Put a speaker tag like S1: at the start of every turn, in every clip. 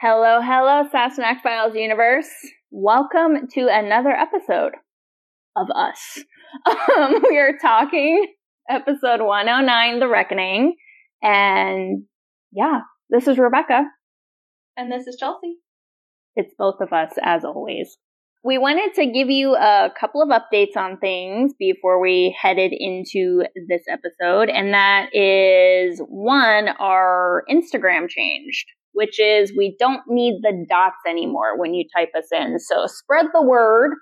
S1: Hello, hello, Sassenach Files universe. Welcome to another episode of us. Um, we are talking episode 109, The Reckoning. And yeah, this is Rebecca.
S2: And this is Chelsea.
S1: It's both of us, as always. We wanted to give you a couple of updates on things before we headed into this episode. And that is one, our Instagram changed which is we don't need the dots anymore when you type us in. So spread the word.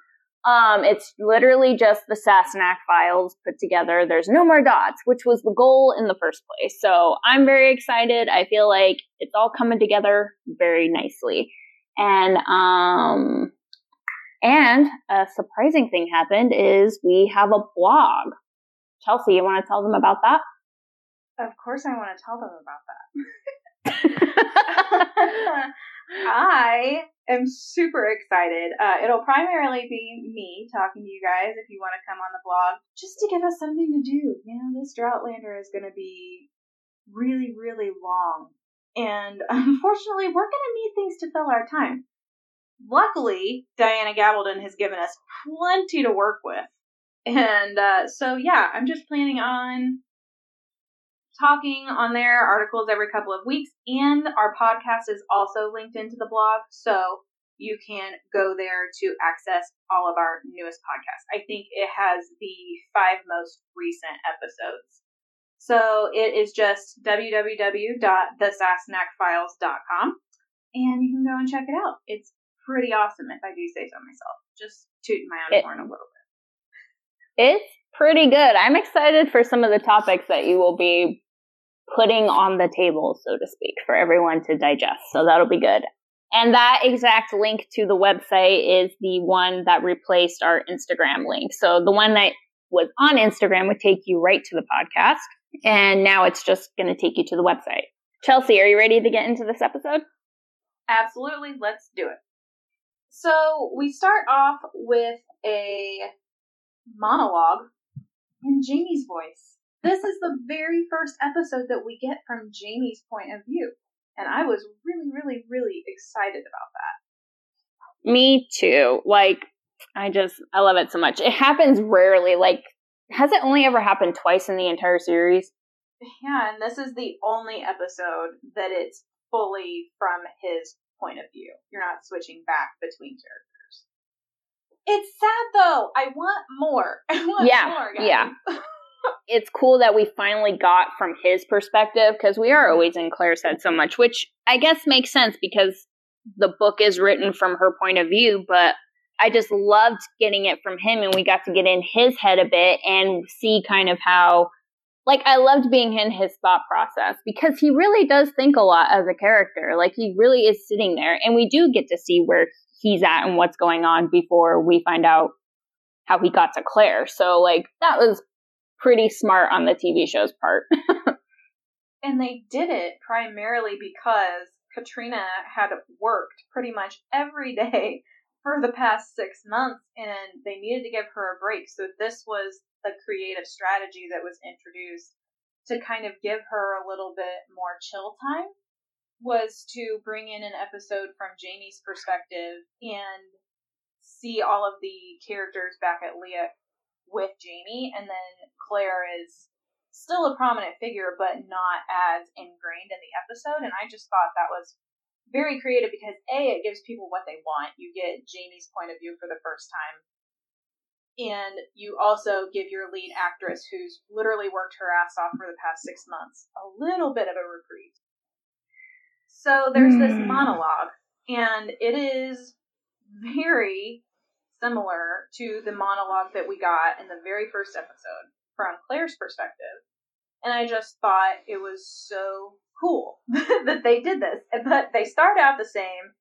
S1: Um, it's literally just the Sassenach files put together. There's no more dots, which was the goal in the first place. So I'm very excited. I feel like it's all coming together very nicely. And, um, and a surprising thing happened is we have a blog. Chelsea, you want to tell them about that?
S2: Of course, I want to tell them about that. I am super excited. Uh, it'll primarily be me talking to you guys if you want to come on the blog, just to give us something to do. You know, this Droughtlander is going to be really, really long. And unfortunately, we're going to need things to fill our time. Luckily, Diana Gabaldon has given us plenty to work with. And uh, so, yeah, I'm just planning on talking on there, articles every couple of weeks, and our podcast is also linked into the blog, so you can go there to access all of our newest podcasts. I think it has the five most recent episodes. So it is just www.thesassenachfiles.com, and you can go and check it out. It's pretty awesome, if I do say so myself. Just tooting my own it, horn a little bit.
S1: It's pretty good. I'm excited for some of the topics that you will be putting on the table, so to speak, for everyone to digest. So that'll be good. And that exact link to the website is the one that replaced our Instagram link. So the one that was on Instagram would take you right to the podcast. And now it's just going to take you to the website. Chelsea, are you ready to get into this episode?
S2: Absolutely. Let's do it. So we start off with a monologue in Jamie's voice this is the very first episode that we get from Jamie's point of view. And I was really, really, really excited about that.
S1: Me too. Like, I just, I love it so much. It happens rarely. Like, has it only ever happened twice in the entire series?
S2: Yeah, and this is the only episode that it's fully from his point of view. You're not switching back between characters. It's sad though. I want more. I want
S1: yeah,
S2: more. Guys.
S1: Yeah. it's cool that we finally got from his perspective because we are always in Claire's head so much, which I guess makes sense because the book is written from her point of view, but I just loved getting it from him and we got to get in his head a bit and see kind of how like I loved being in his thought process because he really does think a lot as a character. Like he really is sitting there and we do get to see where he's at and what's going on before we find out how he got to Claire. So like that was pretty smart on the TV show's part.
S2: and they did it primarily because Caitriona had worked pretty much every day for the past six months and they needed to give her a break. So this was the creative strategy that was introduced to kind of give her a little bit more chill time was to bring in an episode from Jamie's perspective and see all of the characters back at Leoch with Jamie, and then Claire is still a prominent figure, but not as ingrained in the episode. And I just thought that was very creative because A, it gives people what they want. You get Jamie's point of view for the first time. And you also give your lead actress, who's literally worked her ass off for the past six months, a little bit of a reprieve. So there's this hmm. monologue, and it is very similar to the monologue that we got in the very first episode from Claire's perspective. And I just thought it was so cool that they did this. But they start out the same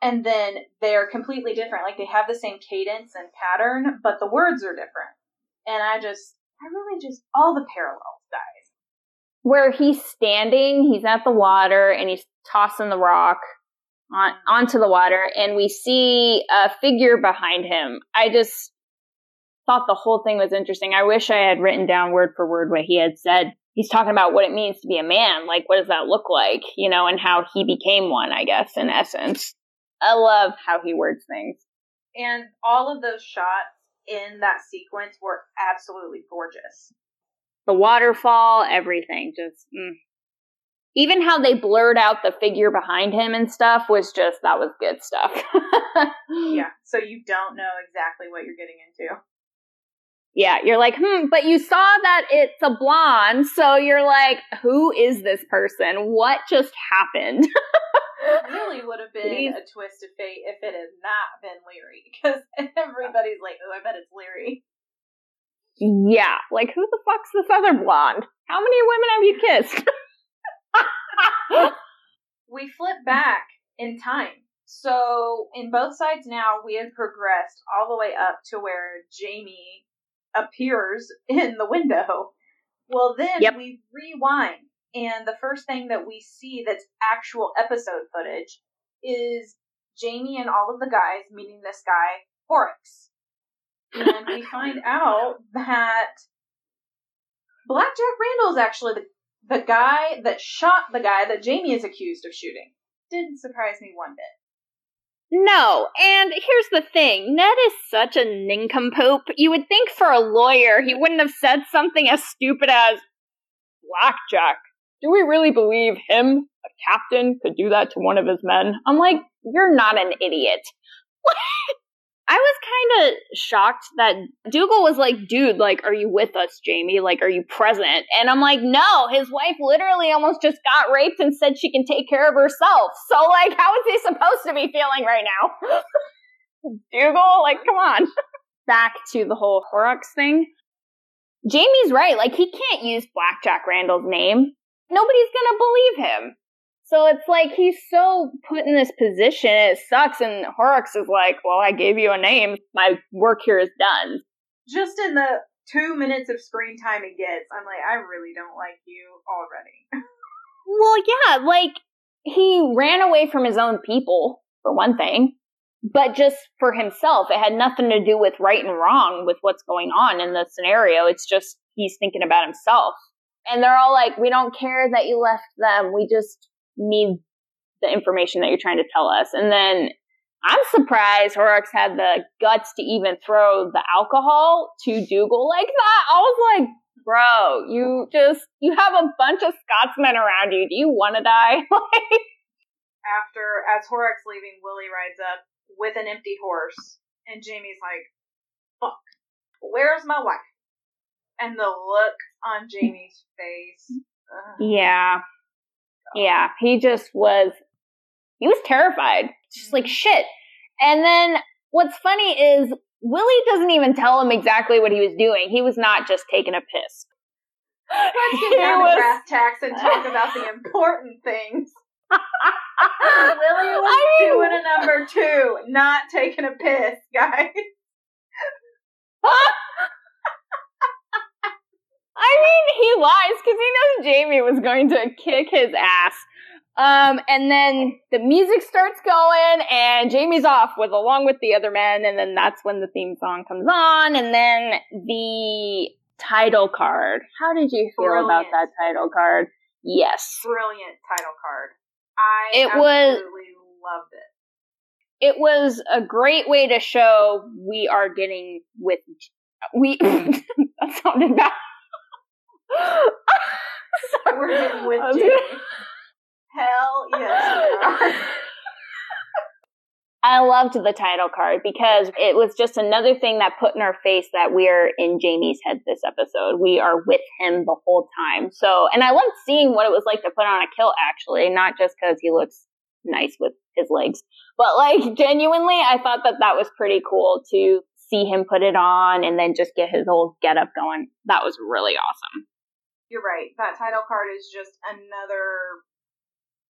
S2: and then they're completely different. Like they have the same cadence and pattern, but the words are different. And I just, I really just, all the parallels, guys.
S1: Where he's standing, he's at the water and he's tossing the rock on onto the water and we see a figure behind him. I just thought the whole thing was interesting. I wish I had written down word for word what he had said he's talking about what it means to be a man. Like, what does that look like? You know, and how he became one, I guess, in essence. I love how he words things.
S2: And all of those shots in that sequence were absolutely gorgeous.
S1: The waterfall, everything, just. Mm. Even how they blurred out the figure behind him and stuff was just, that was good stuff.
S2: yeah, so you don't know exactly what you're getting into.
S1: Yeah, you're like, hmm, but you saw that it's a blonde, so you're like, who is this person? What just happened?
S2: it really would have been Please. a twist of fate if it had not been Laoghaire, because everybody's like, oh, I bet it's Laoghaire.
S1: Yeah, like who the fuck's this other blonde? How many women have you kissed?
S2: we flip back in time. So in both sides now, we had progressed all the way up to where Jamie appears in the window. Well, then yep. we rewind, and the first thing that we see that's actual episode footage is Jamie and all of the guys meeting this guy, Horrocks. And we find out that Blackjack Randall is actually the, the guy that shot the guy that Jamie is accused of shooting. Didn't surprise me one bit.
S1: No, and here's the thing Ned is such a nincompoop. You would think for a lawyer he wouldn't have said something as stupid as Blackjack. Do we really believe him, a captain, could do that to one of his men? I'm like, you're not an idiot. I was kind of shocked that Dougal was like, dude, like, are you with us, Jamie? Like, are you present? And I'm like, no, his wife literally almost just got raped and said she can take care of herself. So, like, how is he supposed to be feeling right now? Dougal, like, come on. Back to the whole Horrocks thing. Jamie's right. Like, he can't use Blackjack Randall's name. Nobody's gonna believe him. So it's like he's so put in this position, it sucks. And Horrocks is like, well, I gave you a name. My work here is done.
S2: Just in the two minutes of screen time it gets, I'm like, I really don't like you already.
S1: well, yeah, like he ran away from his own people, for one thing, but just for himself. It had nothing to do with right and wrong with what's going on in the scenario. It's just he's thinking about himself. And they're all like, we don't care that you left them. We just need the information that you're trying to tell us. And then I'm surprised Horrocks had the guts to even throw the alcohol to Dougal like that. I was like, bro, you just, you have a bunch of Scotsmen around you. Do you want to die?
S2: After, as Horrocks leaving, Willie rides up with an empty horse. And Jamie's like, fuck, where's my wife? And the look on Jamie's face.
S1: Ugh. Yeah. Yeah, he just was, he was terrified. Just like, mm-hmm. shit. And then what's funny is Willie doesn't even tell him exactly what he was doing. He was not just taking a piss.
S2: Let's get down was... to brass tacks and talk about the important things. Willie was I mean, doing a number two, not taking a piss, guys.
S1: I mean, he lies because he knows Jamie was going to kick his ass. Um, and then the music starts going, and Jamie's off with along with the other men, and then that's when the theme song comes on, and then the title card. How did you feel Brilliant. about that title card? Yes,
S2: brilliant title card. I it was loved it.
S1: It was a great way to show we are getting with we. that sounded bad.
S2: We're with Jamie. Hell yes.
S1: I loved the title card because it was just another thing that put in our face that we're in Jamie's head this episode. We are with him the whole time. So, and I loved seeing what it was like to put on a kilt actually, not just because he looks nice with his legs, but like genuinely, I thought that that was pretty cool to see him put it on and then just get his whole get up going. That was really awesome.
S2: You're right. That title card is just another.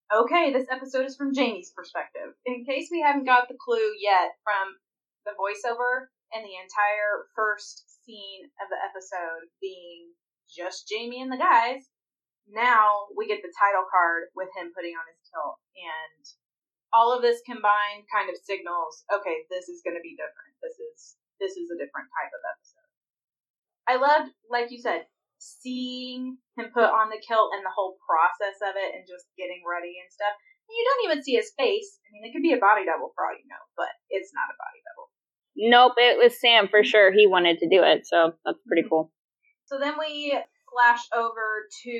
S2: Okay, this episode is from Jamie's perspective. In case we haven't got the clue yet from the voiceover and the entire first scene of the episode being just Jamie and the guys, now we get the title card with him putting on his kilt. And all of this combined kind of signals okay, this is going to be different. This is this is a different type of episode. I loved, like you said, seeing him put on the kilt and the whole process of it and just getting ready and stuff. You don't even see his face. I mean, it could be a body double for all you know, but it's not a body double.
S1: Nope, it was Sam for mm-hmm. sure. He wanted to do it, so that's pretty mm-hmm. cool.
S2: So then we flash over to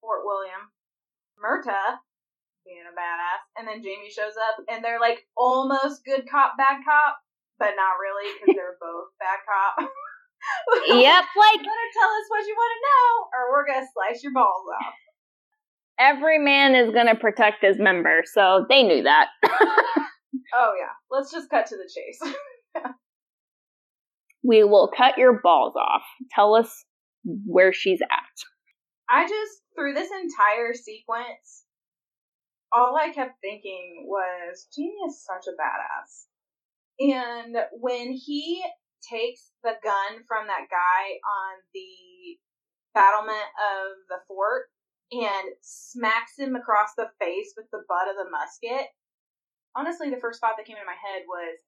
S2: Fort William. Murtagh being a badass, and then Jamie shows up, and they're like almost good cop, bad cop, but not really because they're both bad cop.
S1: yep, like
S2: better tell us what you want to know, or we're gonna slice your balls off.
S1: Every man is gonna protect his member, so they knew that.
S2: oh yeah, let's just cut to the chase.
S1: we will cut your balls off. Tell us where she's at.
S2: I just through this entire sequence, all I kept thinking was, Jamie is such a badass. And when he takes the gun from that guy on the battlement of the fort and smacks him across the face with the butt of the musket, honestly, the first thought that came into my head was,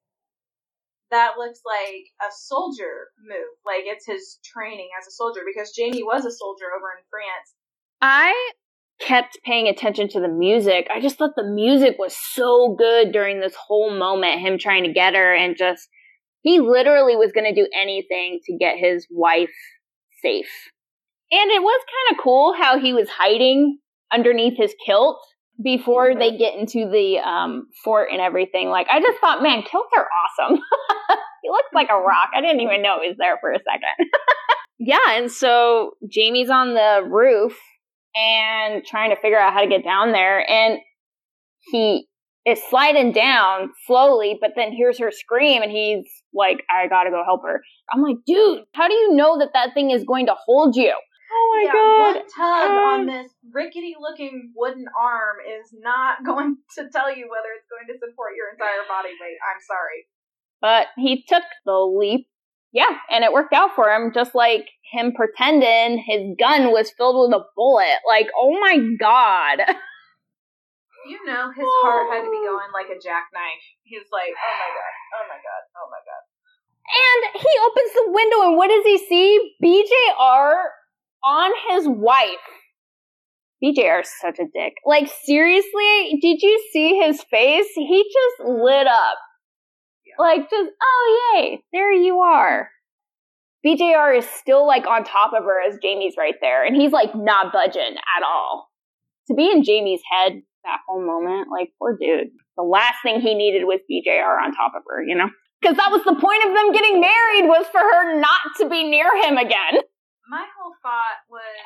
S2: that looks like a soldier move. Like it's his training as a soldier because Jamie was a soldier over in France.
S1: I kept paying attention to the music. I just thought the music was so good during this whole moment, him trying to get her and just, he literally was going to do anything to get his wife safe. And it was kind of cool how he was hiding underneath his kilt before they get into the um, fort and everything. Like, I just thought, man, kilts are awesome. he looks like a rock. I didn't even know he was there for a second. yeah, and so Jamie's on the roof and trying to figure out how to get down there. And he is sliding down slowly, but then hears her scream and he's like, I gotta go help her. I'm like, dude, how do you know that that thing is going to hold you? Oh my
S2: yeah,
S1: god.
S2: One tug um, on this rickety looking wooden arm is not going to tell you whether it's going to support your entire body weight. I'm sorry.
S1: But he took the leap yeah, and it worked out for him, just like him pretending his gun was filled with a bullet. Like, oh my god.
S2: You know, his heart had to be going like a jackknife. He was like, oh my god, oh my god, oh my god.
S1: And he opens the window, and what does he see? BJR on his wife. BJR is such a dick. Like, seriously, did you see his face? He just lit up. Like just, oh yay, there you are. BJR is still like on top of her as Jamie's right there, and he's like not budging at all. To be in Jamie's head that whole moment, like poor dude. The last thing he needed was BJR on top of her, you know? Because that was the point of them getting married was for her not to be near him again.
S2: My whole thought was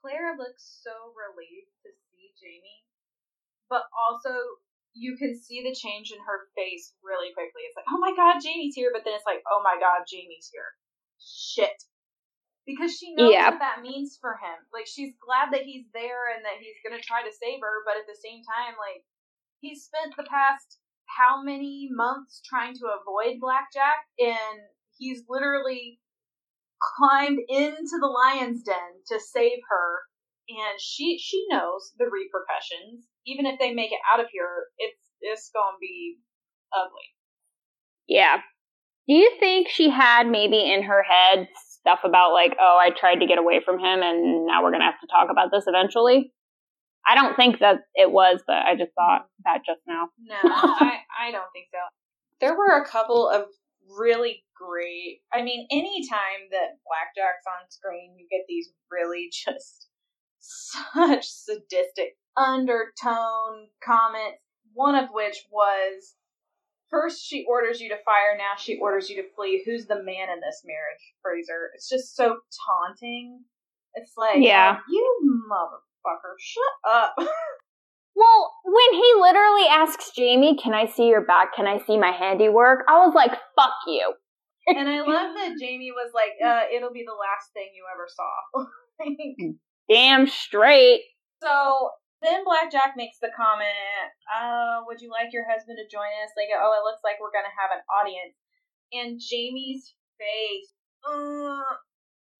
S2: Claire looks so relieved to see Jamie, but also you can see the change in her face really quickly. It's like, oh my god, Jamie's here, but then it's like, oh my god, Jamie's here. Shit. Because she knows what that means for him. Like she's glad that he's there and that he's gonna try to save her, but at the same time, like he's spent the past how many months trying to avoid Blackjack and he's literally climbed into the lion's den to save her and she she knows the repercussions. Even if they make it out of here, it's it's gonna be ugly.
S1: Yeah. Do you think she had maybe in her head stuff about like, oh, I tried to get away from him, and now we're gonna have to talk about this eventually? I don't think that it was, but I just thought that just now.
S2: No, I I don't think so. There were a couple of really great. I mean, anytime that Blackjack's on screen, you get these really just such sadistic undertone comments. One of which was first she orders you to fire, now she orders you to flee. Who's the man in this marriage, Fraser? It's just so taunting. It's like,
S1: yeah,
S2: oh, you motherfucker, shut up.
S1: well, when he literally asks Jamie, "Can I see your back? Can I see my handiwork?" I was like, "Fuck you."
S2: and I love that Jamie was like, uh, "It'll be the last thing you ever saw."
S1: Damn straight.
S2: So then Blackjack makes the comment, uh, would you like your husband to join us? They go, oh, it looks like we're going to have an audience. And Jamie's face. Uh,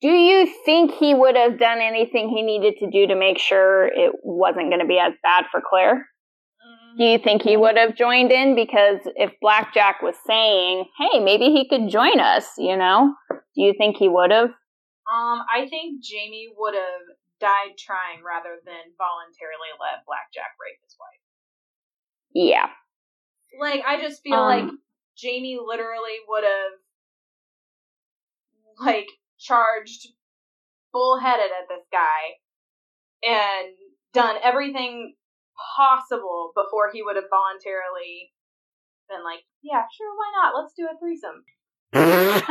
S1: do you think he would have done anything he needed to do to make sure it wasn't going to be as bad for Claire? Do you think he would have joined in? Because if Blackjack was saying, hey, maybe he could join us, you know, do you think he would have?
S2: Um, I think Jamie would have died trying rather than voluntarily let Blackjack rape his wife.
S1: Yeah.
S2: Like, I just feel
S1: Um,
S2: like Jamie literally would have, like, charged bullheaded at this guy and done everything possible before he would have voluntarily been like, yeah, sure, why not? Let's do a threesome.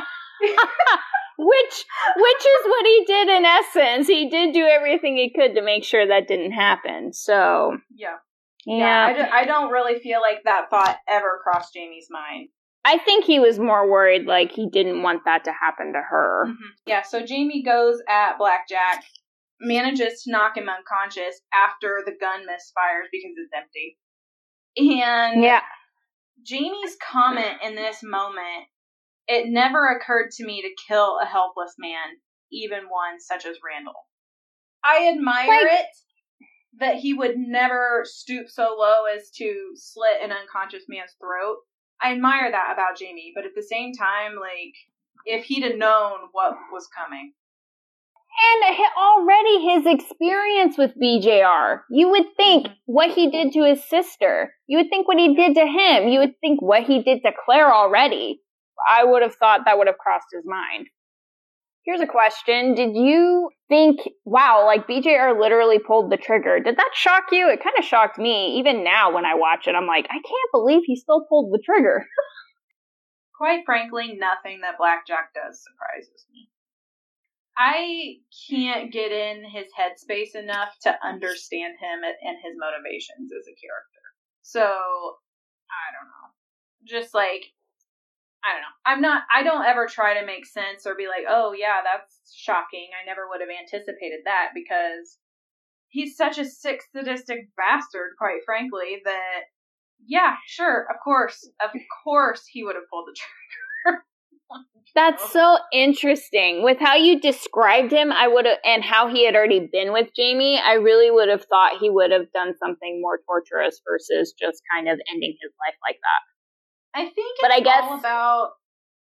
S1: which which is what he did in essence. He did do everything he could to make sure that didn't happen. So
S2: Yeah.
S1: yeah,
S2: I, do, I don't really feel like that thought ever crossed Jamie's mind.
S1: I think he was more worried like he didn't want that to happen to her. Mm-hmm.
S2: Yeah, so Jamie goes at Blackjack, manages to knock him unconscious after the gun misfires because it's empty. And
S1: Yeah.
S2: Jamie's comment in this moment, it never occurred to me to kill a helpless man, even one such as Randall. I admire
S1: Like-
S2: it that he would never stoop so low as to slit an unconscious man's throat. I admire that about Jamie, but at the same time, like, if he'd have known what was coming.
S1: And already his experience with BJR, you would think mm-hmm. what he did to his sister. You would think what he did to him. You would think what he did to Claire already. I would have thought that would have crossed his mind. Here's a question. Did you think, wow, like BJR literally pulled the trigger? Did that shock you? It kind of shocked me. Even now when I watch it, I'm like, I can't believe he still pulled the trigger.
S2: Quite frankly, nothing that Blackjack does surprises me. I can't get in his headspace enough to understand him and his motivations as a character. So, I don't know. Just like, I don't know. I'm not, I don't ever try to make sense or be like, oh yeah, that's shocking. I never would have anticipated that because he's such a sick, sadistic bastard, quite frankly, that, yeah, sure, of course, of course he would have pulled the trigger.
S1: That's oh. so interesting. With how you described him, I would have, and how he had already been with Jamie, I really would have thought he would have done something more torturous versus just kind of ending his life like that.
S2: I think it's
S1: But I guess-
S2: all about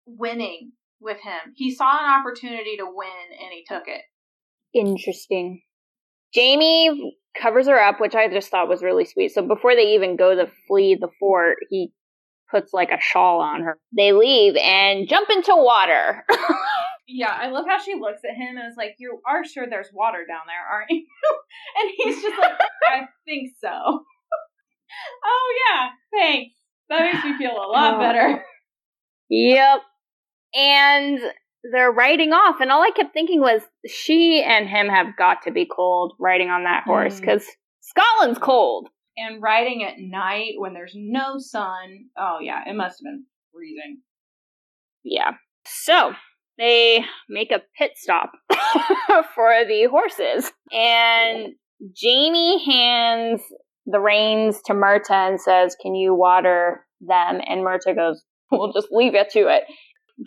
S2: winning with him. He saw an opportunity to win and he took it.
S1: Interesting. Jamie covers her up, which I just thought was really sweet. So before they even go to flee the fort, he puts like a shawl on her. They leave and jump into water.
S2: Yeah, I love how she looks at him and is like, "You are sure there's water down there, aren't you?" and he's just like, "I think so." oh yeah, thanks. That makes me feel a lot
S1: Oh.
S2: better.
S1: Yep. And they're riding off, and all I kept thinking was, she and him have got to be cold riding on that horse
S2: Mm.
S1: because Scotland's cold.
S2: And riding at night when there's no sun. Oh yeah, it must have been freezing.
S1: Yeah. So they make a pit stop for the horses, and Jamie hands the reins to Murtagh and says, Can you water them? And Murtagh goes, We'll just leave it to it.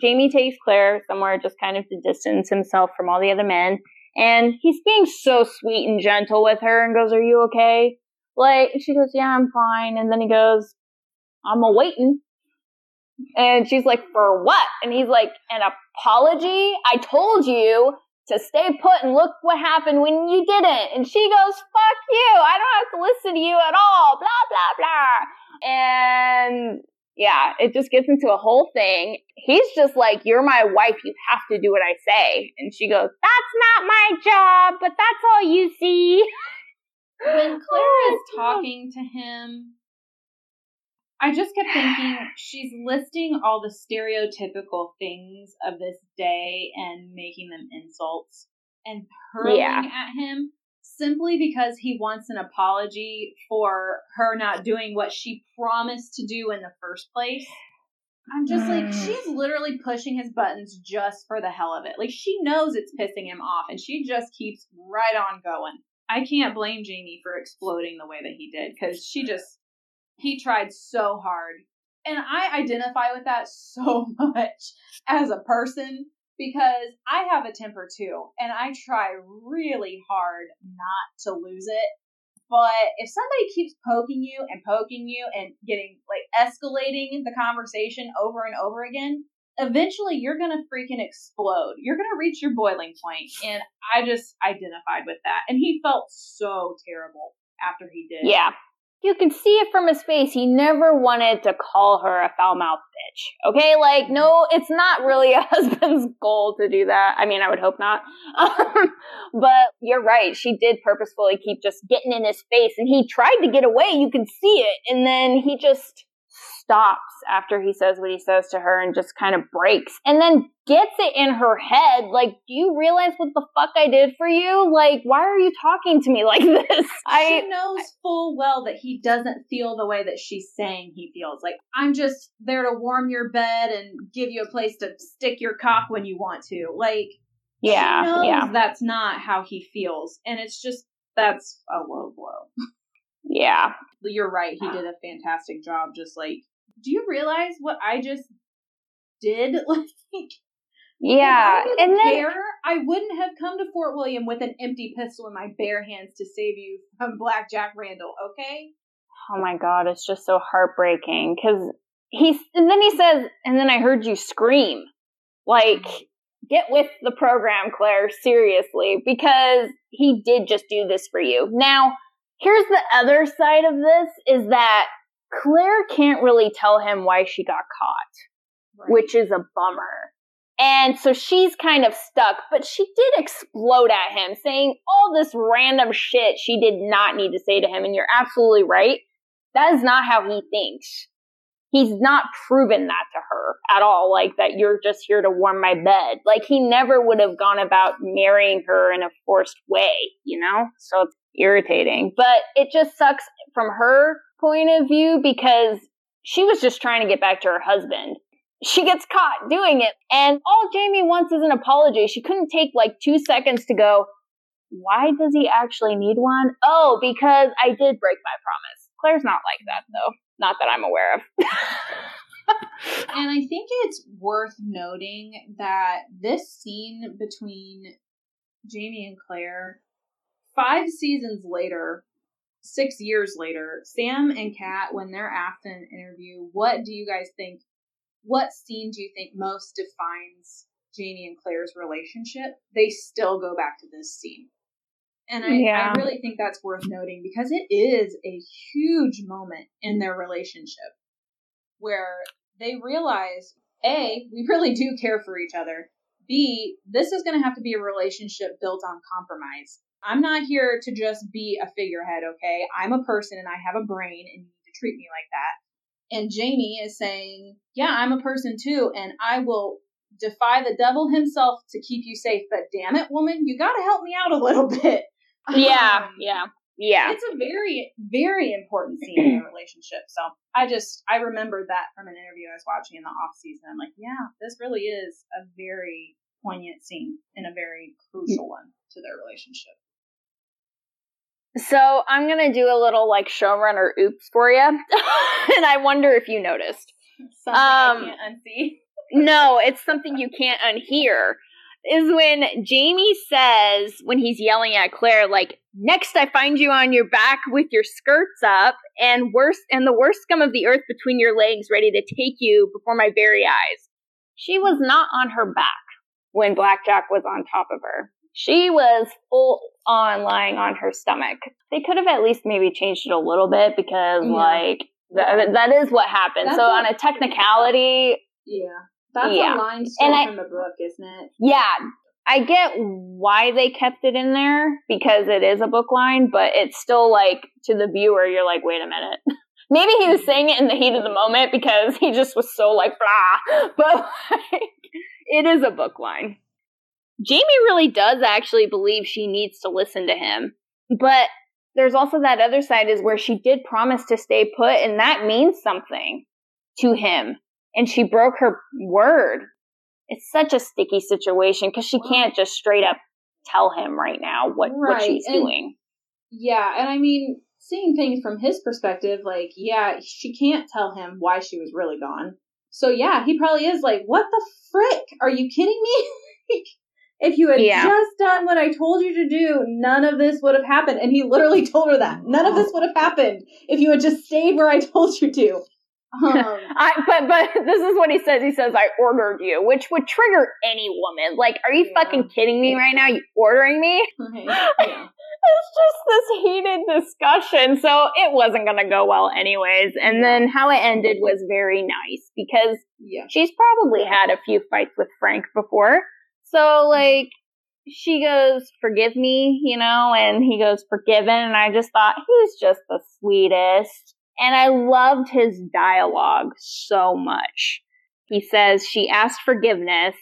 S1: Jamie takes Claire somewhere just kind of to distance himself from all the other men. And he's being so sweet and gentle with her and goes, Are you okay? Like, she goes, Yeah, I'm fine. And then he goes, I'm a waiting. And she's like, For what? And he's like, An apology? I told you to stay put and look what happened when you didn't. And she goes, Fuck you. I don't have to listen to you at all. Blah, blah, blah. And yeah, it just gets into a whole thing. He's just like, You're my wife. You have to do what I say. And she goes, That's not my job, but that's all you see.
S2: when Claire is talking to him, I just kept thinking she's listing all the stereotypical things of this day and making them insults and hurling
S1: Yeah.
S2: at him simply because he wants an apology for her not doing what she promised to do in the first place. I'm just like,
S1: Mm.
S2: she's literally pushing his buttons just for the hell of it. Like, she knows it's pissing him off, and she just keeps right on going. I can't blame Jamie for exploding the way that he did because she just he tried so hard. And I identify with that so much as a person because I have a temper too and I try really hard not to lose it. But if somebody keeps poking you and poking you and getting like escalating the conversation over and over again, eventually you're going to freaking explode. You're going to reach your boiling point. And I just identified with that. And he felt so terrible after he did.
S1: Yeah. You can see it from his face. He never wanted to call her a foul mouthed bitch. Okay? Like, no, it's not really a husband's goal to do that. I mean, I would hope not. Um, but you're right. She did purposefully keep just getting in his face and he tried to get away. You can see it. And then he just stops after he says what he says to her and just kind of breaks and then gets it in her head like do you realize what the fuck i did for you? Like why are you talking to me like this?
S2: I she knows full well that he doesn't feel the way that she's saying he feels. Like i'm just there to warm your bed and give you a place to stick your cock when you want to. Like
S1: yeah yeah.
S2: that's not how he feels and it's just that's a low blow.
S1: Yeah.
S2: You're right he did a fantastic job just like do you realize what I just did? Like,
S1: yeah,
S2: and then care, I wouldn't have come to Fort William with an empty pistol in my bare hands to save you from Black Jack Randall. Okay.
S1: Oh my god, it's just so heartbreaking because he's and then he says, and then I heard you scream, like. Mm-hmm. Get with the program, Claire, seriously, because he did just do this for you. Now, here's the other side of this is that Claire can't really tell him why she got caught, right. which is a bummer. And so she's kind of stuck, but she did explode at him, saying all this random shit she did not need to say to him. And you're absolutely right. That is not how he thinks. He's not proven that to her at all, like that you're just here to warm my bed. Like he never would have gone about marrying her in a forced way, you know? So it's irritating. But it just sucks from her point of view because she was just trying to get back to her husband. She gets caught doing it, and all Jamie wants is an apology. She couldn't take like two seconds to go, Why does he actually need one? Oh, because I did break my promise. Claire's not like that, though. Not that I'm aware of.
S2: and I think it's worth noting that this scene between Jamie and Claire, five seasons later, six years later, Sam and Cait, when they're asked in an interview, what do you guys think? What scene do you think most defines Jamie and Claire's relationship? They still go back to this scene. And I, yeah. I really think that's worth noting because it is a huge moment in their relationship where they realize A, we really do care for each other. B, this is going to have to be a relationship built on compromise. I'm not here to just be a figurehead, okay? I'm a person and I have a brain and you need to treat me like that. And Jamie is saying, Yeah, I'm a person too, and I will defy the devil himself to keep you safe. But damn it, woman, you gotta help me out a little bit.
S1: Yeah, um, yeah. Yeah.
S2: It's a very, very important scene in a relationship. So I just, I remembered that from an interview I was watching in the off season. I'm like, yeah, this really is a very poignant scene and a very crucial one to their relationship.
S1: So I'm gonna do a little like showrunner oops for you, and I wonder if you noticed.
S2: Something um, I can't unsee.
S1: no, it's something you can't unhear. Is when Jamie says when he's yelling at Claire, like, "Next, I find you on your back with your skirts up, and worst and the worst scum of the earth between your legs, ready to take you before my very eyes." She was not on her back when Blackjack was on top of her. She was full on lying on her stomach. They could have at least maybe changed it a little bit because, yeah. like, th- that is what happened. That's so, a, on a technicality.
S2: Yeah. That's yeah. a line straight from the book, isn't it?
S1: Yeah. I get why they kept it in there because it is a book line, but it's still like to the viewer, you're like, wait a minute. Maybe he was mm-hmm. saying it in the heat of the moment because he just was so like blah, but like, it is a book line. Jamie really does actually believe she needs to listen to him. But there's also that other side is where she did promise to stay put and that means something to him. And she broke her word. It's such a sticky situation because she can't just straight up tell him right now what, right. what she's and, doing.
S2: Yeah. And I mean, seeing things from his perspective, like, yeah, she can't tell him why she was really gone. So yeah, he probably is like, what the frick? Are you kidding me? If you had yeah. just done what I told you to do, none of this would have happened. And he literally told her that. None of this would have happened if you had just stayed where I told you to.
S3: Um,
S1: I, but but this is what he says. He says, "I ordered you," which would trigger any woman. Like, are you
S3: Yeah.
S1: fucking kidding me right now? You ordering me?
S3: yeah.
S1: It's just this heated discussion, so it wasn't gonna go well anyways. And then how it ended was very nice because
S3: yeah.
S1: she's probably had a few fights with Frank before. So like she goes, "Forgive me," you know, and he goes, "Forgiven." And I just thought he's just the sweetest. And I loved his dialogue so much. He says, "She asked forgiveness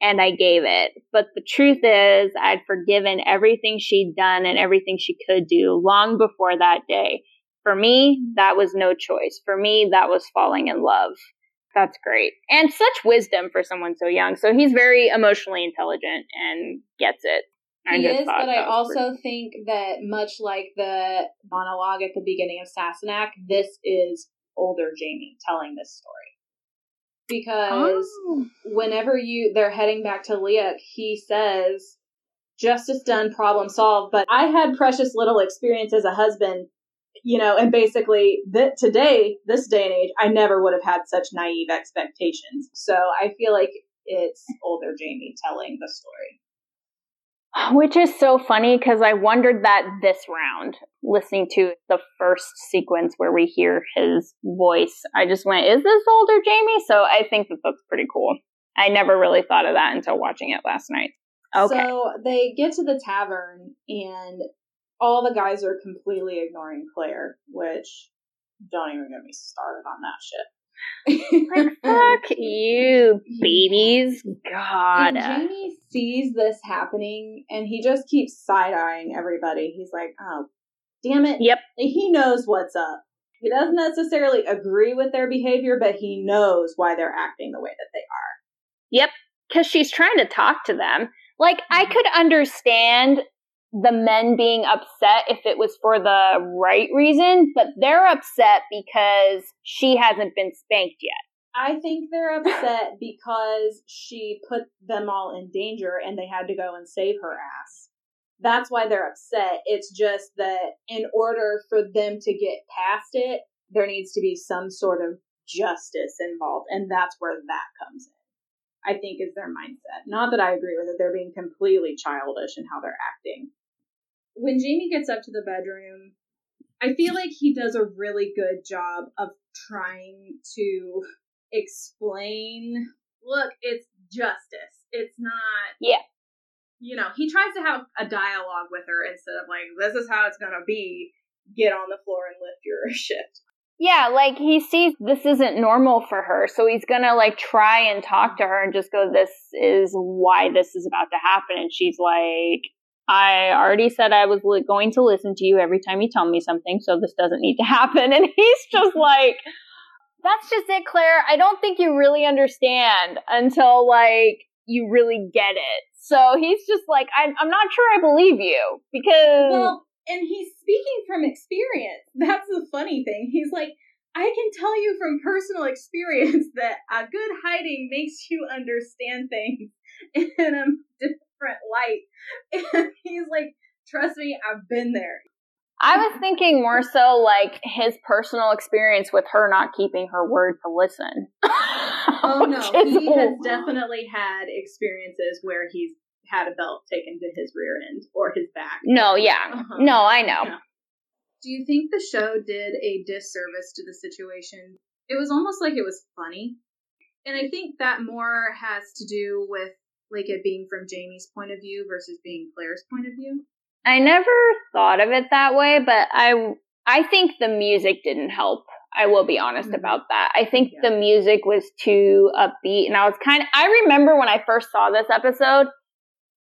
S1: and I gave it. But the truth is, I'd forgiven everything she'd done and everything she could do long before that day. For me, that was no choice. For me, that was falling in love. That's great. And such wisdom for someone so young. So he's very emotionally intelligent and gets it. I
S2: he is, but I also think that much like the monologue at the beginning of Sassenach, this is older Jamie telling this story. Because
S1: Oh.
S2: whenever you they're heading back to Leoch, he says, "Justice done, problem solved." But I had precious little experience as a husband, you know, and basically that today, this day and age, I never would have had such naive expectations. So I feel like it's older Jamie telling the story.
S1: Which is so funny because I wondered that this round, listening to the first sequence where we hear his voice. I just went, is this older Jamie? So I think that that's pretty cool. I never really thought of that until watching it last night. Okay.
S2: So they get to the tavern and all the guys are completely ignoring Claire, which don't even get me started on that shit.
S1: like, fuck you, babies. God.
S2: And Jamie sees this happening and he just keeps side eyeing everybody. He's like, oh, damn it.
S1: Yep.
S2: He knows what's up. He doesn't necessarily agree with their behavior, but he knows why they're acting the way that they are.
S1: Yep. Because she's trying to talk to them. Like, I
S2: Mhm.
S1: could understand the men being upset if it was for the right reason, but they're upset because she hasn't been spanked yet.
S2: I think they're upset because she put them all in danger and they had to go and save her ass. That's why they're upset. It's just that in order for them to get past it, there needs to be some sort of justice involved, and that's where that comes in. I think is their mindset. Not that I agree with it. They're being completely childish in how they're acting. When Jamie gets up to the bedroom, I feel like he does a really good job of trying to explain look, it's justice. It's not.
S1: Yeah.
S2: You know, he tries to have a dialogue with her instead of like, this is how it's going to be. Get on the floor and lift your shift.
S1: Yeah, like he sees this isn't normal for her, so he's gonna like try and talk to her and just go, This is why this is about to happen. And she's like, I already said I was going to listen to you every time you tell me something, so this doesn't need to happen. And he's just like, That's just it, Claire. I don't think you really understand until like you really get it. So he's just like, I'm, I'm not sure I believe you because.
S2: Well, and he's speaking from experience. That's the funny thing. He's like, I can tell you from personal experience that a good hiding makes you understand things in a different light. And he's like, trust me, I've been there.
S1: I was thinking more so like his personal experience with her not keeping her word to listen.
S2: Oh no,
S1: Which is-
S2: he has definitely had experiences where he's had a belt taken to his rear end or his back.
S1: No, yeah.
S2: Uh-huh.
S1: No, I know.
S2: Yeah. Do you think the show did a disservice to the situation? It was almost like it was funny. And I think that more has to do with like it being from Jamie's point of view versus being Claire's point of view.
S1: I never thought of it that way, but I I think the music didn't help. I will be honest
S2: Mhm.
S1: about that. I think
S2: Yeah.
S1: the music was too upbeat and I was kind of I remember when I first saw this episode,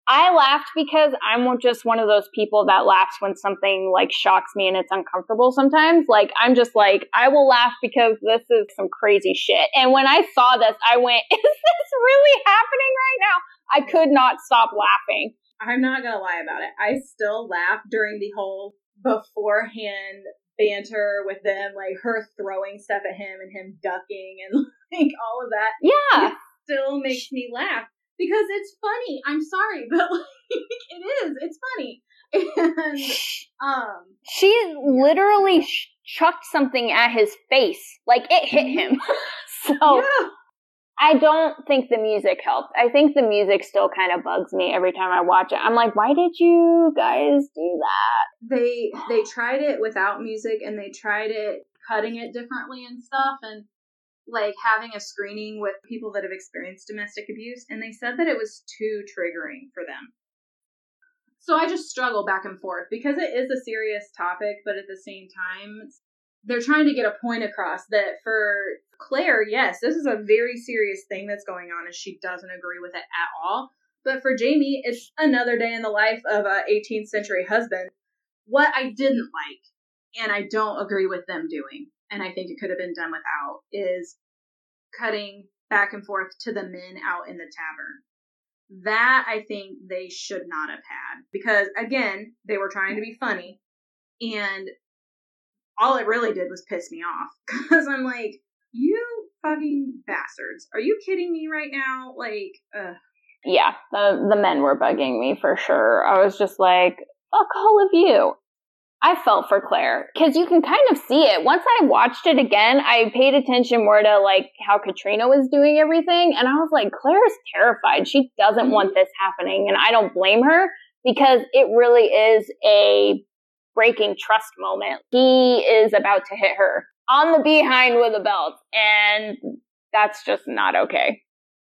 S1: I laughed because I'm just one of those people that laughs when something like shocks me and it's uncomfortable sometimes. Like I'm just like I will laugh because this is some crazy shit. And when I saw this, I went, "Is this really happening right now?" I could not stop laughing.
S2: I'm not gonna lie about it. I still laugh during the whole beforehand banter with them, like her throwing stuff at him and him ducking and like all of that.
S1: Yeah.
S2: Still makes me laugh. because it's funny. I'm sorry, but like it is. It's funny. And um
S1: she literally sh- chucked something at his face. Like it hit him. so
S2: yeah.
S1: I don't think the music helped. I think the music still kind of bugs me every time I watch it. I'm like, why did you guys do that?
S2: They they tried it without music and they tried it cutting it differently and stuff and like having a screening with people that have experienced domestic abuse and they said that it was too triggering for them. So I just struggle back and forth because it is a serious topic, but at the same time, they're trying to get a point across that for Claire, yes, this is a very serious thing that's going on and she doesn't agree with it at all. But for Jamie, it's another day in the life of a 18th century husband. What I didn't like, and I don't agree with them doing, and I think it could have been done without, is cutting back and forth to the men out in the tavern. That I think they should not have had because again, they were trying to be funny and all it really did was piss me off because I'm like, you fucking bastards. Are you kidding me right now? Like, ugh.
S1: Yeah, the the men were bugging me for sure. I was just like, fuck all of you. I felt for Claire because you can kind of see it. Once I watched it again, I paid attention more to like how Caitriona was doing everything. And I was like, Claire is terrified. She doesn't want mm-hmm. this happening. And I don't blame her because it really is a breaking trust moment. He is about to hit her on the behind with a belt. And that's just not okay.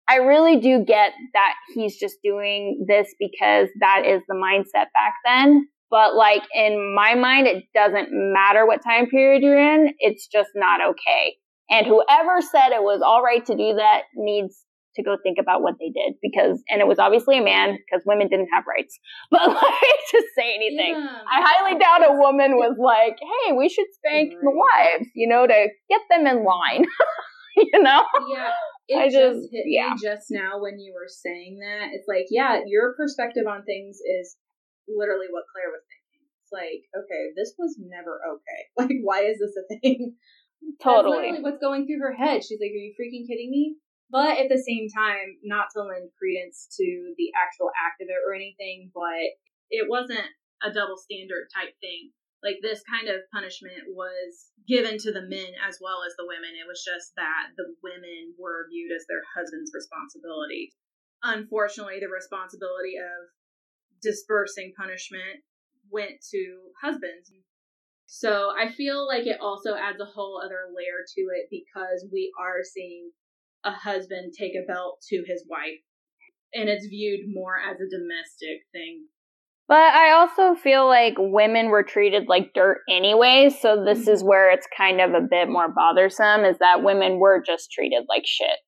S1: I really do get that he's just doing this because that is the mindset back then. But like in my mind, it doesn't matter what time period you're in. It's just not okay. And whoever said it was all right to do that needs to go think about what they did because, and it was obviously a man because women didn't have rights. But like to say anything, yeah. I highly doubt a woman was like, "Hey, we should spank right. the wives," you know, to get them in line. you know?
S2: Yeah. It I just, just hit yeah. me just now when you were saying that. It's like, yeah, your perspective on things is literally what Claire was thinking. It's like, okay, this was never okay. Like, why is this a thing?
S1: Totally.
S2: That's what's going through her head. She's like, are you freaking kidding me? But at the same time, not to lend credence to the actual act of it or anything, but it wasn't a double standard type thing. Like this kind of punishment was given to the men as well as the women. It was just that the women were viewed as their husband's responsibility. Unfortunately, the responsibility of dispersing punishment went to husbands. So I feel like it also adds a whole other layer to it because we are seeing a husband take a belt to his wife and it's viewed more as a domestic thing.
S1: But I also feel like women were treated like dirt anyway, so this mm-hmm. is where it's kind of a bit more bothersome is that women were just treated like shit.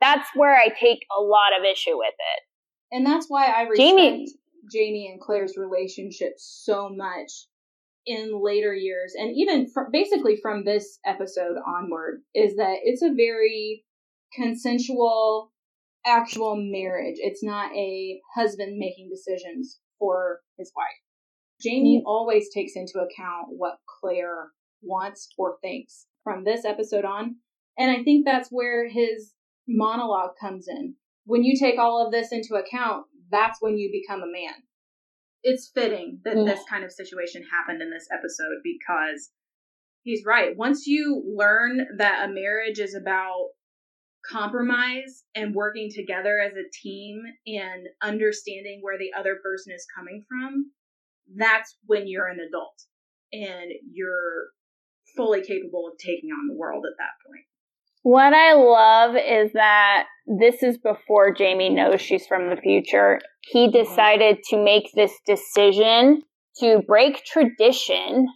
S1: That's where I take a lot of issue with it.
S2: And that's why I respect Jamie Jamie and Claire's relationship so much in later years, and even from, basically from this episode onward, is that it's a very consensual, actual marriage. It's not a husband making decisions for his wife. Jamie mm-hmm. always takes into account what Claire wants or thinks from this episode on. And I think that's where his monologue comes in. When you take all of this into account, that's when you become a man. It's fitting that this kind of situation happened in this episode because he's right. Once you learn that a marriage is about compromise and working together as a team and understanding where the other person is coming from, that's when you're an adult and you're fully capable of taking on the world at that point.
S1: What I love is that this is before Jamie knows she's from the future. He mm-hmm. decided to make this decision to break tradition,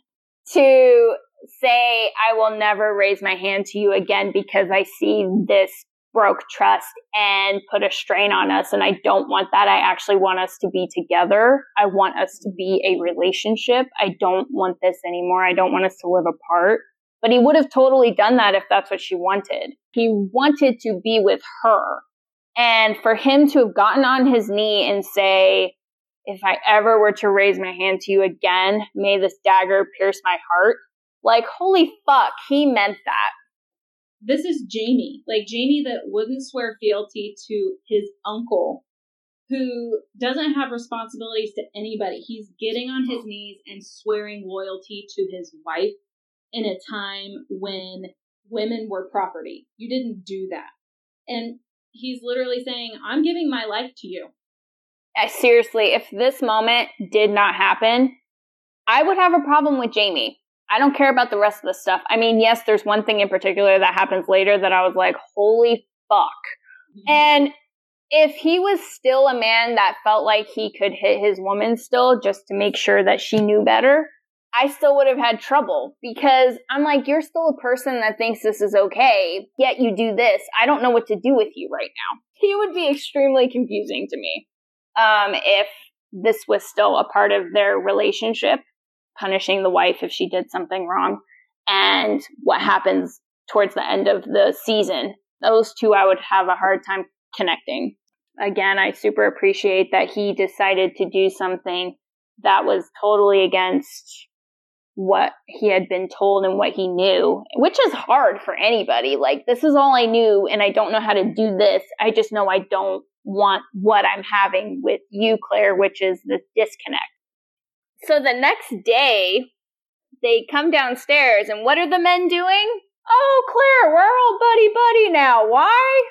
S1: to say, I will never raise my hand to you again because I see this broke trust and put a strain on us. And I don't want that. I actually want us to be together. I want us to be a relationship. I don't want this anymore. I don't want us to live apart. But he would have totally done that if that's what she wanted. He wanted to be with her. And for him to have gotten on his knee and say, if I ever were to raise my hand to you again, may this dagger pierce my heart. Like, holy fuck, he meant that.
S2: this is Jamie, like Jamie that wouldn't swear fealty to his uncle, who doesn't have responsibilities to anybody. He's getting on his knees and swearing loyalty to his wife in a time when women were property. You didn't do that. And he's literally saying, I'm giving my life to you.
S1: I, seriously, if this moment did not happen, I would have a problem with Jamie. I don't care about the rest of the stuff. I mean, yes, there's one thing in particular that happens later that I was like, holy fuck. Mm-hmm. And if he was still a man that felt like he could hit his woman still just to make sure that she knew better, I still would have had trouble because I'm like, you're still a person that thinks this is okay, yet you do this. I don't know what to do with you right now. He would be extremely confusing to me um, if this was still a part of their relationship, punishing the wife if she did something wrong, and what happens towards the end of the season. Those two I would have a hard time connecting. Again, I super appreciate that he decided to do something that was totally against what he had been told and what he knew, which is hard for anybody. Like, this is all I knew, and I don't know how to do this. I just know I don't want what I'm having with you, Claire, which is this disconnect. So the next day, they come downstairs, and what are the men doing? Oh, Claire, we're all buddy buddy now. Why?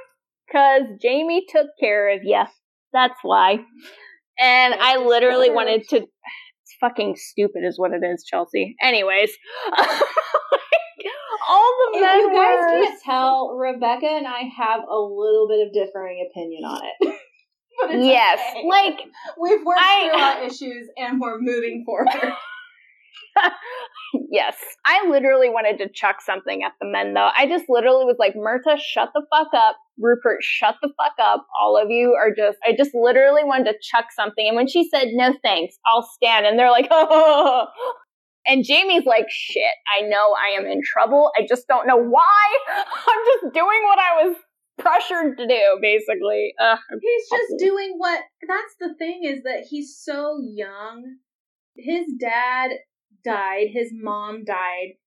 S1: Because Jamie took care of you. That's why. And I literally wanted to It's fucking stupid, is what it is, Chelsea. Anyways, all the
S2: if you guys can't tell, Rebecca and I have a little bit of differing opinion on it.
S1: Yes, okay. like
S2: we've worked I, through our issues and we're moving forward.
S1: yes. I literally wanted to chuck something at the men though. I just literally was like, Murtagh, shut the fuck up. Rupert, shut the fuck up. All of you are just, I just literally wanted to chuck something. And when she said, no thanks, I'll stand. And they're like, oh. And Jamie's like, shit, I know I am in trouble. I just don't know why. I'm just doing what I was pressured to do, basically. Uh,
S2: he's just doing what, that's the thing is that he's so young. His dad died, his mom died.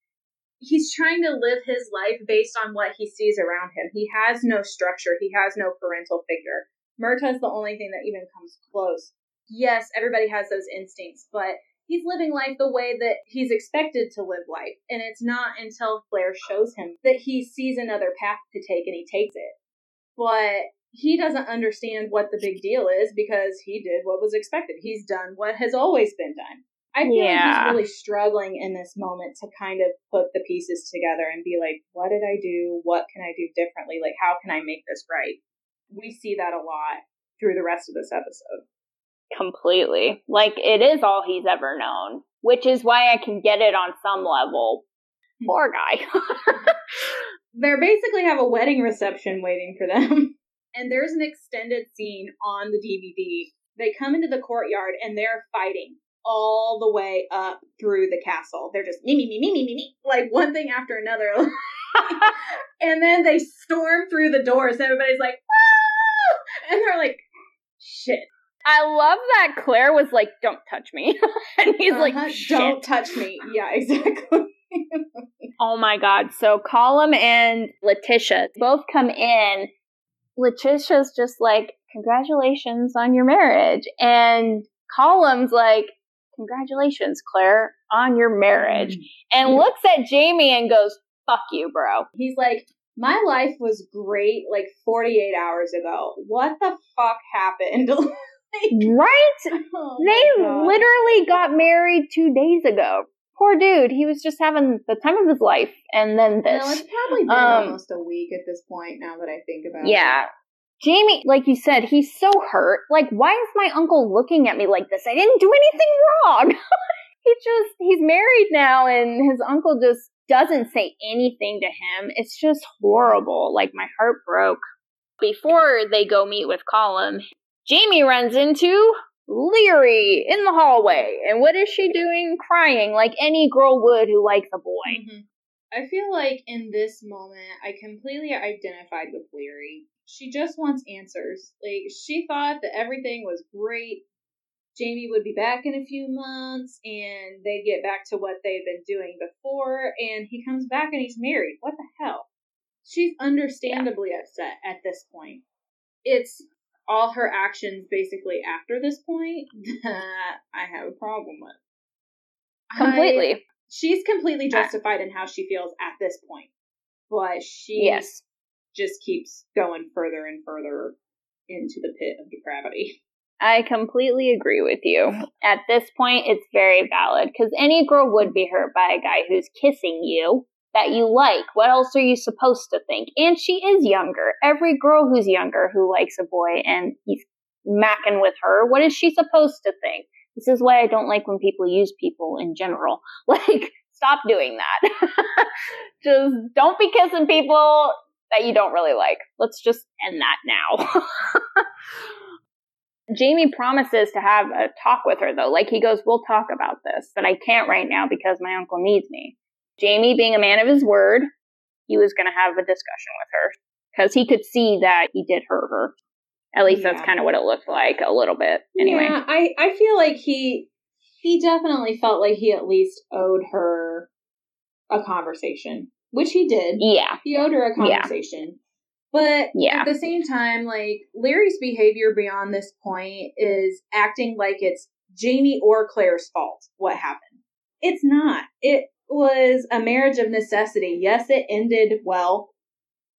S2: He's trying to live his life based on what he sees around him. He has no structure, he has no parental figure. Murtagh is the only thing that even comes close. Yes, everybody has those instincts, but he's living life the way that he's expected to live life. And it's not until Claire shows him that he sees another path to take and he takes it. But he doesn't understand what the big deal is because he did what was expected. He's done what has always been done. I feel yeah. like he's really struggling in this moment to kind of put the pieces together and be like, what did I do? What can I do differently? Like, how can I make this right? We see that a lot through the rest of this episode.
S1: Completely. Like, it is all he's ever known, which is why I can get it on some level. Poor guy.
S2: they basically have a wedding reception waiting for them. And there's an extended scene on the DVD. They come into the courtyard and they're fighting all the way up through the castle. They're just me, me, me, me, me, me, me, like one thing after another. and then they storm through the doors. Everybody's like, ah! and they're like, shit.
S1: I love that Claire was like, "Don't touch me," and he's uh-huh, like, Shit.
S2: "Don't touch me." Yeah, exactly.
S1: oh my god! So Colum and Letitia both come in. Letitia's just like, "Congratulations on your marriage," and Colum's like, congratulations, Claire, on your marriage. Mm-hmm. And looks at Jamie and goes, fuck you, bro.
S2: He's like, my life was great like 48 hours ago. What the fuck happened?
S1: right? Oh they literally got married two days ago. Poor dude. He was just having the time of his life, and then this.
S2: No, it's probably been um, almost a week at this point. Now that I think about
S1: yeah, it. Yeah, Jamie, like you said, he's so hurt. Like, why is my uncle looking at me like this? I didn't do anything wrong. he just, he's married now and his uncle just doesn't say anything to him. It's just horrible. Like, my heart broke. Before they go meet with Colum, Jamie runs into Laoghaire in the hallway. And what is she doing? Crying like any girl would who likes a boy. Mm-hmm.
S2: I feel like in this moment, I completely identified with Laoghaire. she just wants answers. Like she thought that everything was great. Jamie would be back in a few months and they'd get back to what they'd been doing before and he comes back and he's married. What the hell? she's understandably yeah. upset at this point. It's all her actions basically after this point that I have a problem with.
S1: Completely. I,
S2: she's completely justified in how she feels at this point. But she
S1: yes.
S2: just keeps going further and further into the pit of depravity.
S1: I completely agree with you. At this point, it's very valid because any girl would be hurt by a guy who's kissing you that you like. What else are you supposed to think? And she is younger. Every girl who's younger who likes a boy and he's macking with her, what is she supposed to think? This is why I don't like when people use people in general. Like, stop doing that. just don't be kissing people that you don't really like. Let's just end that now. Jamie promises to have a talk with her though. Like he goes, we'll talk about this, but I can't right now because my uncle needs me. Jamie being a man of his word, he was going to have a discussion with her because he could see that he did hurt her. At least yeah. that's kind of what it looked like a little bit. Anyway,
S2: yeah, I I feel like he he definitely felt like he at least owed her a conversation, which he did.
S1: Yeah,
S2: he owed her a conversation. But yeah. at the same time, like Laoghaire's behavior beyond this point is acting like it's Jamie or Claire's fault. What happened? It's not. It was a marriage of necessity. Yes, it ended well.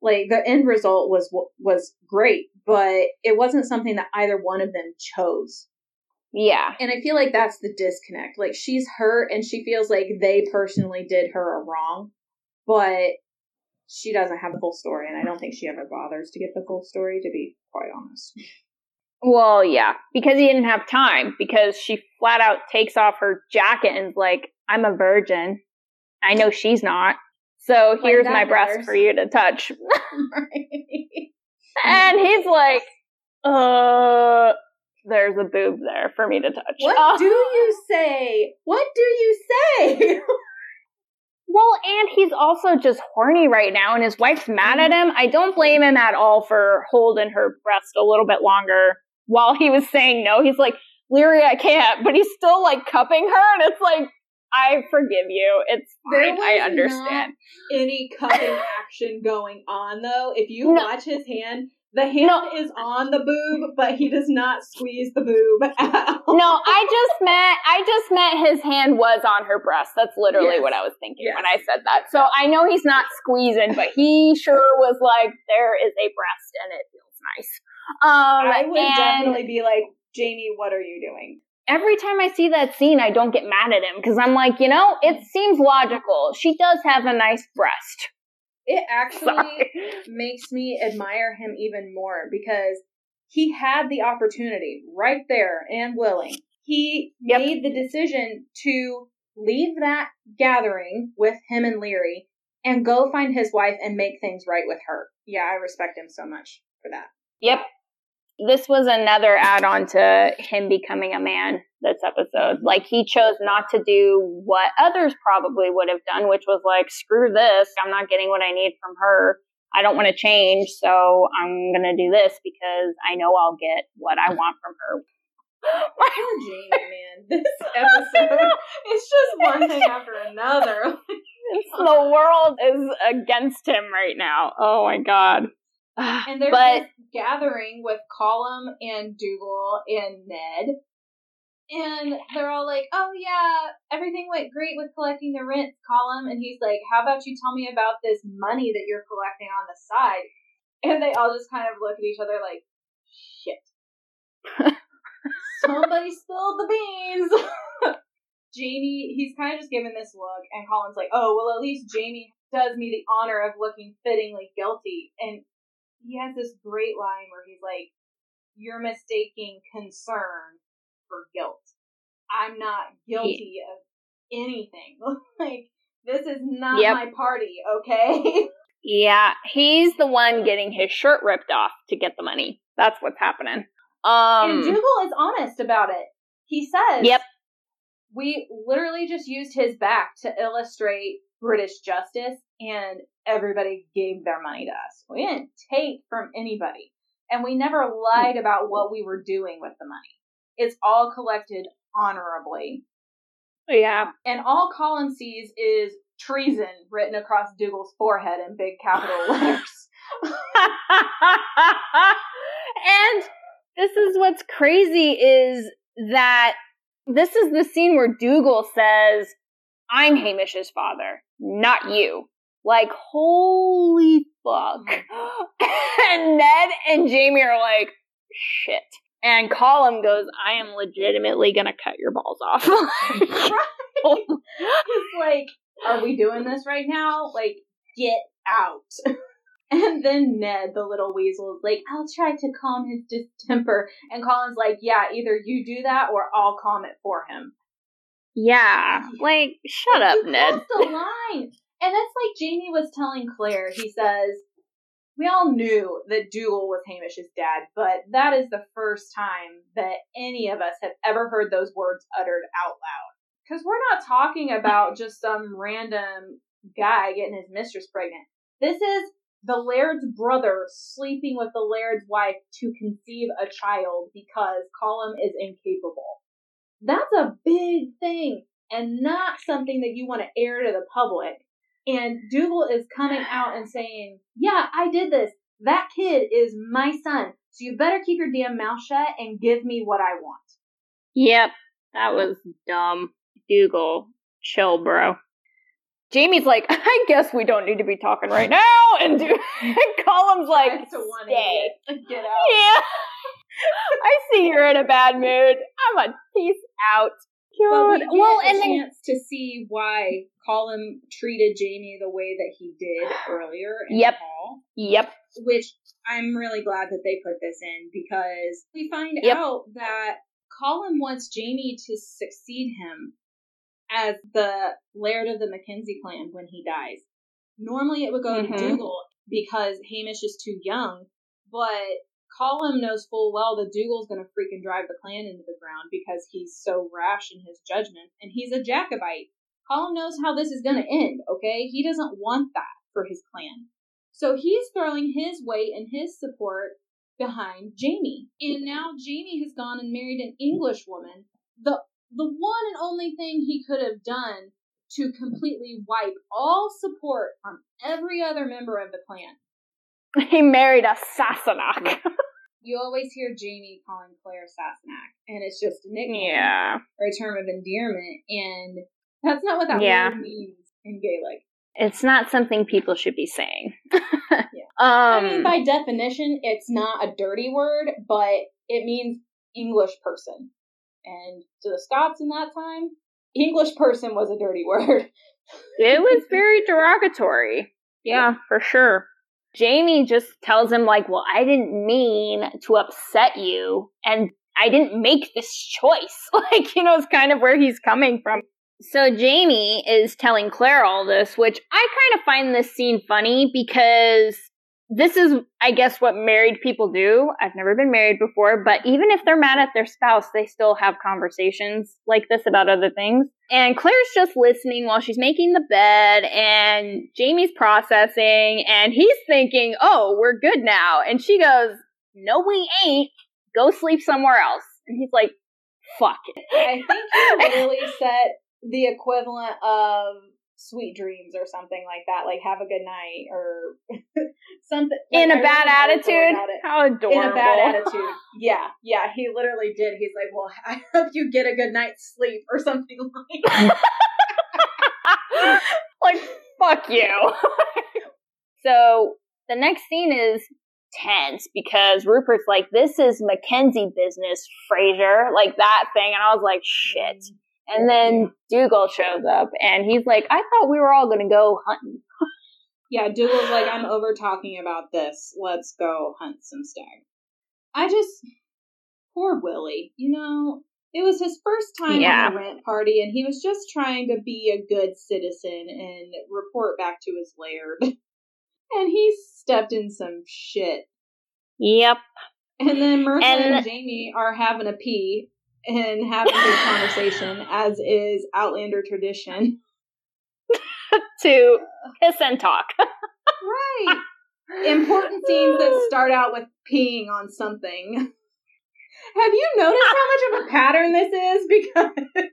S2: Like the end result was was great, but it wasn't something that either one of them chose.
S1: Yeah.
S2: And I feel like that's the disconnect. Like she's hurt and she feels like they personally did her a wrong, but she doesn't have the full story, and I don't think she ever bothers to get the full story, to be quite honest.
S1: Well, yeah, because he didn't have time, because she flat out takes off her jacket and like, I'm a virgin. I know she's not. So here's my breast for you to touch. and he's like, uh, there's a boob there for me to touch.
S2: What uh, do you say? What do you say?
S1: Well, and he's also just horny right now, and his wife's mad at him. I don't blame him at all for holding her breast a little bit longer while he was saying no. He's like, Laoghaire, I can't, but he's still like cupping her, and it's like, I forgive you. It's fine. I understand.
S2: any cupping action going on though. If you no. watch his hand, the hand no. is on the boob, but he does not squeeze the boob.
S1: No, I just meant I just meant his hand was on her breast. That's literally yes. what I was thinking yes. when I said that. So I know he's not squeezing, but he sure was like, there is a breast and it feels nice. Um,
S2: I would definitely be like, Jamie, what are you doing?
S1: Every time I see that scene, I don't get mad at him because I'm like, you know, it seems logical. She does have a nice breast.
S2: It actually Sorry. makes me admire him even more because he had the opportunity right there and willing. He yep. made the decision to leave that gathering with him and Laoghaire and go find his wife and make things right with her. Yeah, I respect him so much for that.
S1: Yep this was another add on to him becoming a man this episode. Like he chose not to do what others probably would have done, which was like, screw this. I'm not getting what I need from her. I don't want to change. So I'm going to do this because I know I'll get what I want from her.
S2: Poor Jamie, man. This episode, it's just one thing after another.
S1: the world is against him right now. Oh my God.
S2: Ah, and there's but, this gathering with Colum and Dougal and Ned. And they're all like, oh yeah, everything went great with collecting the rent, Colum. And he's like, how about you tell me about this money that you're collecting on the side? And they all just kind of look at each other like, shit. Somebody spilled the beans. Jamie, he's kind of just giving this look, and Colum's like, oh, well, at least Jamie does me the honor of looking fittingly guilty. And he has this great line where he's like, "You're mistaking concern for guilt. I'm not guilty of anything. like this is not yep. my party, okay?"
S1: yeah, he's the one getting his shirt ripped off to get the money. That's what's happening. Um,
S2: and Dougal is honest about it. He says,
S1: "Yep."
S2: We literally just used his back to illustrate British justice and everybody gave their money to us. We didn't take from anybody. And we never lied about what we were doing with the money. It's all collected honorably.
S1: Yeah.
S2: And all Colum sees is
S3: treason written across Dougal's forehead in big capital letters.
S1: and this is what's crazy is that this is the scene where Dougal says, I'm Hamish's father, not you. Like, holy fuck. and Ned and Jamie are like, shit. And Colum goes, I am legitimately gonna cut your balls off.
S2: like, are we doing this right now? Like, get out. and then Ned, the little weasel, is like, I'll try to calm his distemper. And Colum's like, yeah, either you do that or I'll calm it for him.
S1: Yeah, like, shut up,
S2: you
S1: Ned.
S2: the line. And that's like Jamie was telling Claire. He says, we all knew that Dougal was Hamish's dad, but that is the first time that any of us have ever heard those words uttered out loud. Because we're not talking about just some random guy getting his mistress pregnant. This is the Laird's brother sleeping with the Laird's wife to conceive a child because Colum is incapable. That's a big thing and not something that you want to air to the public. And Dougal is coming out and saying, Yeah, I did this. That kid is my son. So you better keep your damn mouth shut and give me what I want.
S1: Yep, that was dumb. Dougal, chill, bro. Jamie's like, I guess we don't need to be talking right now. And, do- and Colum's like,
S2: Tries to one
S1: stay.
S2: Get out.
S1: Yeah. I see you're in a bad mood. I'm a peace out.
S2: But we get
S1: well,
S2: a
S1: and then
S2: chance to see why Colum treated Jamie the way that he did earlier in
S1: Yep.
S2: the hall.
S1: yep,
S2: Which I'm really glad that they put this in because we find
S1: Yep.
S2: out that Colum wants Jamie to succeed him as the Laird of the Mackenzie clan when he dies. Normally it would go
S1: Mhm.
S2: to Dougal because Hamish is too young, but Colum knows full well that Dougal's going to freaking drive the clan into the ground because he's so rash in his judgment, and he's a Jacobite. Colum knows how this is going to end, okay? He doesn't want that for his clan. So he's throwing his weight and his support behind Jamie. And now Jamie has gone and married an English woman. The the one and only thing he could have done to completely wipe all support from every other member of the clan.
S1: he married a Sassenach.
S2: You always hear Jamie calling Claire Sassenach, and it's just a nickname
S1: yeah.
S2: or a term of endearment, and that's not what that
S1: Yeah.
S2: word means in Gaelic.
S1: It's not something people should be saying. Um,
S2: I mean, by definition, it's not a dirty word, but it means English person. And to the Scots in that time, English person was a dirty word.
S1: it was very derogatory. Yeah, for sure. Jamie just tells him, like, well, I didn't mean to upset you, and I didn't make this choice. Like, you know, it's kind of where he's coming from. So Jamie is telling Claire all this, which I kind of find this scene funny because this is, I guess, what married people do. I've never been married before, but even if they're mad at their spouse, they still have conversations like this about other things. And Claire's just listening while she's making the bed, and Jamie's processing, and he's thinking, oh, we're good now. And she goes, no, we ain't. Go sleep somewhere else. And he's like, fuck it.
S2: I think he literally said the equivalent of sweet dreams or something like that, like have a good night or something.
S1: In
S2: like,
S1: a bad
S2: really don't know
S1: attitude? How adorable.
S2: In a bad attitude. Yeah, yeah, he literally did. He's like, well, I hope you get a good night's sleep or something like that.
S1: like, fuck you. so the next scene is tense because Rupert's like, this is Mackenzie business, Fraser, like that thing. And I was like, shit. Mm-hmm. And then Dougal shows up and he's like, I thought we were all going to go hunting.
S2: Yeah, Dougal's like, I'm over talking about this. Let's go hunt some stag. I just, poor Willie, you know, it was his first time
S1: Yeah.
S2: on the rent party and he was just trying to be a good citizen and report back to his laird. and he stepped in some shit.
S1: Yep.
S2: And then Murtagh and,
S1: And-
S2: Jamie are having a pee and having a good conversation, as is Outlander tradition.
S1: to kiss and talk.
S2: Right. Important scenes that start out with peeing on something. Have you noticed how much of a pattern this is? Because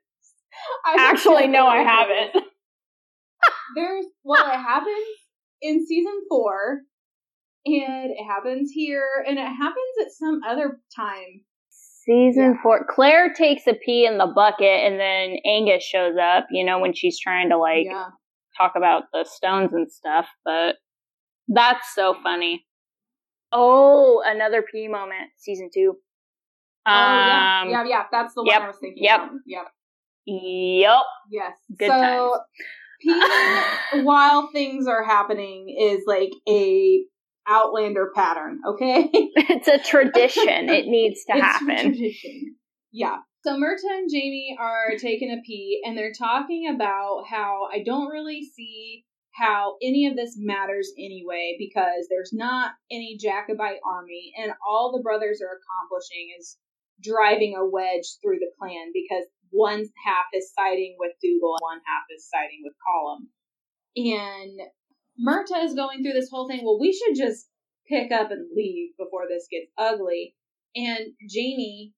S2: I
S1: Actually, no, I haven't.
S2: there's well, it happens in season four, and it happens here, and it happens at some other time.
S1: Season yeah. four. Claire takes a pee in the bucket, and then Angus shows up. You know when she's trying to like yeah. talk about the stones and stuff. But that's so funny. Oh, another pee moment. Season two.
S2: Um, oh yeah, yeah, yeah. That's the one yep, I was thinking. Yep. Of. Yep.
S1: Yep.
S2: Yes. Good so, times. peeing while things are happening is like a Outlander pattern, okay?
S1: it's a tradition. it needs to
S2: it's
S1: happen.
S2: tradition. Yeah. So Murtagh and Jamie are taking a pee and they're talking about how I don't really see how any of this matters anyway because there's not any Jacobite army and all the brothers are accomplishing is driving a wedge through the clan because one half is siding with Dougal, and one half is siding with Colum. And Murtagh is going through this whole thing. Well, we should just pick up and leave before this gets ugly. And Jamie,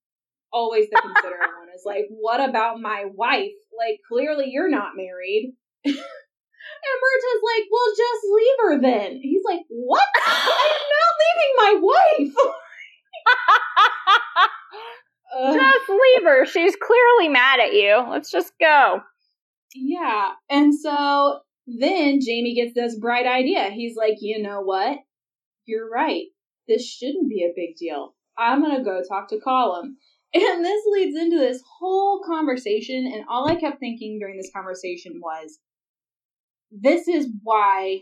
S2: always the considerate one, is like, What about my wife? Like, clearly you're not married. and Murtagh's like, Well, just leave her then. He's like, What? I'm not leaving my wife.
S1: just leave her. She's clearly mad at you. Let's just go.
S2: Yeah. And so then Jamie gets this bright idea. He's like, you know what? You're right. This shouldn't be a big deal. I'm going to go talk to Colum. And this leads into this whole conversation. And all I kept thinking during this conversation was this is why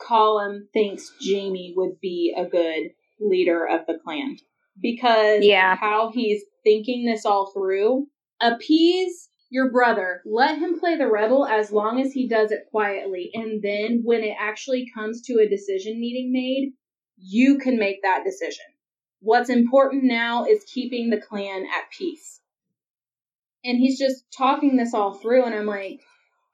S2: Colum thinks Jamie would be a good leader of the clan. Because yeah. how he's thinking this all through, appease your brother. Let him play the rebel as long as he does it quietly. And then when it actually comes to a decision needing made, you can make that decision. What's important now is keeping the clan at peace. And he's just talking this all through, and I'm like,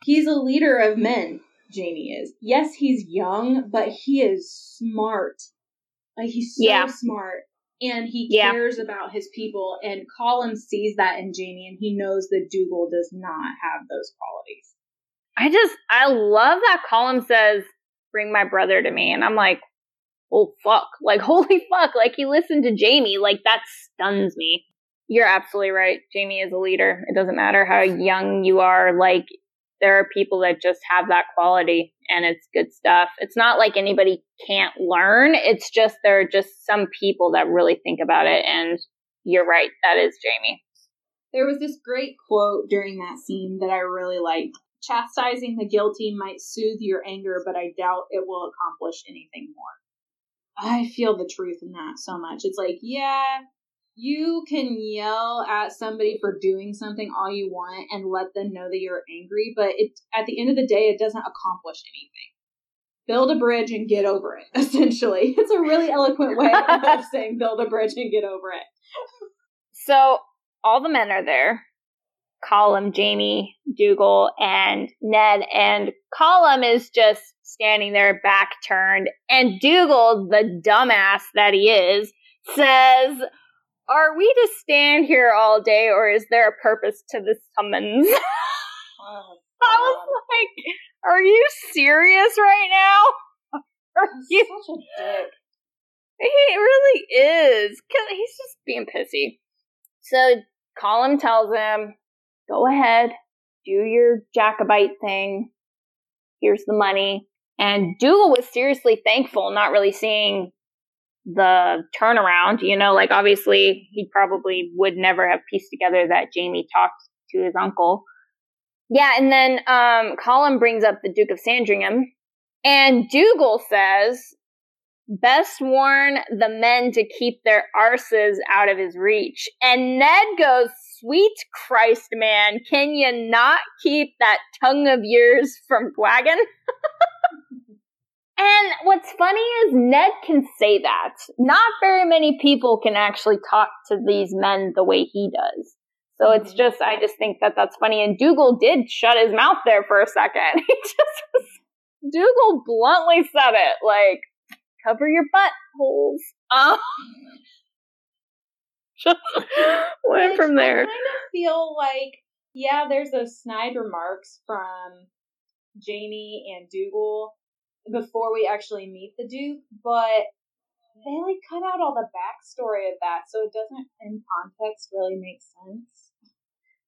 S2: he's a leader of men, Jamie is. Yes, he's young, but he is smart. Like, he's so yeah. smart and he yeah. cares about his people. And Colum sees that in Jamie, and he knows that Dougal does not have those qualities.
S1: I just, I love that Colum says, "Bring my brother to me," and I'm like, "Oh fuck!" Like, holy fuck! Like he listened to Jamie. Like that stuns me. You're absolutely right. Jamie is a leader. It doesn't matter how young you are. Like there are people that just have that quality and it's good stuff. It's not like anybody can't learn. It's just there are just some people that really think about it. And you're right. That is Jamie.
S2: There was this great quote during that scene that I really liked. Chastising the guilty might soothe your anger, but I doubt it will accomplish anything more. I feel the truth in that so much. It's like, yeah, you can yell at somebody for doing something all you want and let them know that you're angry, but it at the end of the day, it doesn't accomplish anything. Build a bridge and get over it. Essentially, it's a really eloquent way of saying build a bridge and get over it.
S1: so all the men are there. Colum, Jamie, Dougal, and Ned. And Colum is just standing there, back turned. And Dougal, the dumbass that he is, says, are we to stand here all day or is there a purpose to this summons? oh, I was like, are you serious right now?
S2: Are you such a dick?
S1: He really is. Cause he's just being pissy. So Colum tells him, go ahead, do your Jacobite thing. Here's the money. And Dougal was seriously thankful, not really seeing the turnaround. You know, like obviously he probably would never have pieced together that Jamie talked to his uncle. Yeah, and then um, Colum brings up the Duke of Sandringham, and Dougal says, "Best warn the men to keep their arses out of his reach." And Ned goes, "Sweet Christ, man, can you not keep that tongue of yours from wagging?" And what's funny is Ned can say that. Not very many people can actually talk to these men the way he does. So mm-hmm. it's just, I just think that that's funny. And Dougal did shut his mouth there for a second. He just, Dougal bluntly said it, like, cover your buttholes. Um, just went from there. I
S2: kind of feel like, yeah, there's those snide remarks from
S4: Jamie and Dougal before we actually meet the Duke, but they like cut out all the backstory of that, so it doesn't, in context, really make sense.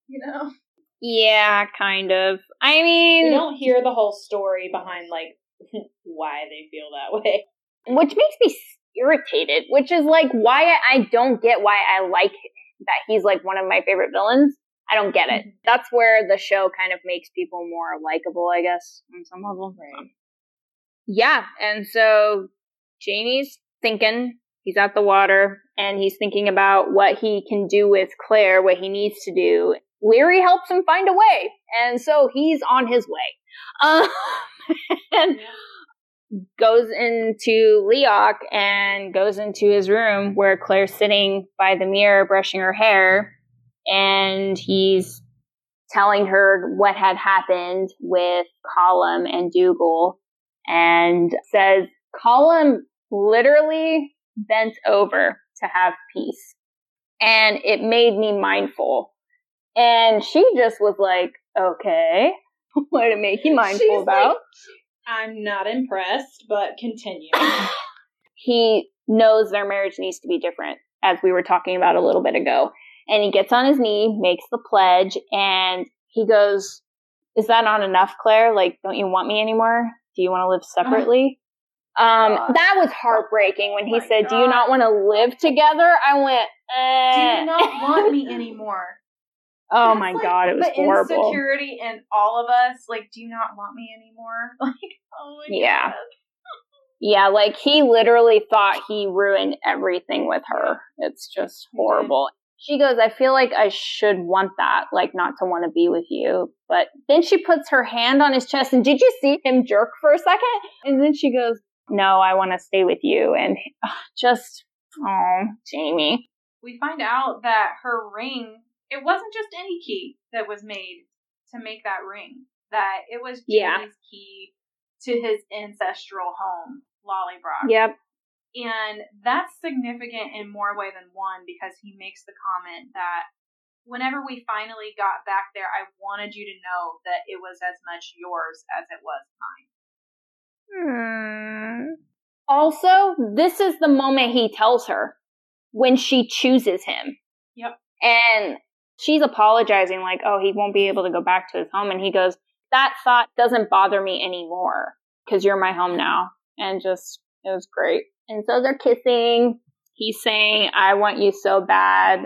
S4: You know?
S1: Yeah, kind of. I mean,
S4: We don't hear the whole story behind like why they feel that way.
S1: which makes me irritated, which is like why I, I don't get why I like that he's like one of my favorite villains. I don't get it. Mm-hmm. That's where the show kind of makes people more likable, I guess, on some level.
S4: Right.
S1: Yeah, and so Jamie's thinking, he's at the water, and he's thinking about what he can do with Claire, what he needs to do. Laoghaire helps him find a way, and so he's on his way. Um, and goes into Leoch and goes into his room where Claire's sitting by the mirror brushing her hair, and he's telling her what had happened with Colum and Dougal and says Colum literally bent over to have peace. And it made me mindful. And she just was like, okay, what to make you mindful
S4: She's
S1: about?
S4: like, I'm not impressed, but continue.
S1: he knows their marriage needs to be different, as we were talking about a little bit ago. And he gets on his knee, makes the pledge, and he goes, Is that not enough, Claire? Like, don't you want me anymore? Do you want to live separately? um,
S4: God.
S1: that was heartbreaking when he
S2: Oh
S1: said, Do you not want to live together? I went,
S2: Do
S1: eh.
S2: you not want me anymore?
S1: oh my
S2: like
S1: god, it was
S2: the
S1: horrible.
S2: insecurity in all of us. Like, do you not want me anymore? Like, oh my
S1: Yeah.
S2: god.
S1: Yeah, like he literally thought he ruined everything with her. It's just horrible. She goes, I feel like I should want that, like not to want to be with you. But then she puts her hand on his chest, and did you see him jerk for a second? And then she goes, No, I want to stay with you. And ugh, just, oh, Jamie.
S2: We find out that her ring, it wasn't just any key that was made to make that ring. That it was
S1: Yeah.
S2: Jamie's key to his ancestral home, Lallybroch.
S1: Yep.
S2: And that's significant in more way than one because he makes the comment that whenever we finally got back there, I wanted you to know that it was as much yours as it was mine.
S1: Hmm. Also, this is the moment he tells her when she chooses him.
S2: Yep.
S1: And she's apologizing, like, oh, he won't be able to go back to his home. And he goes, that thought doesn't bother me anymore because you're my home now. And just, it was great. And so they're kissing. He's saying, I want you so bad.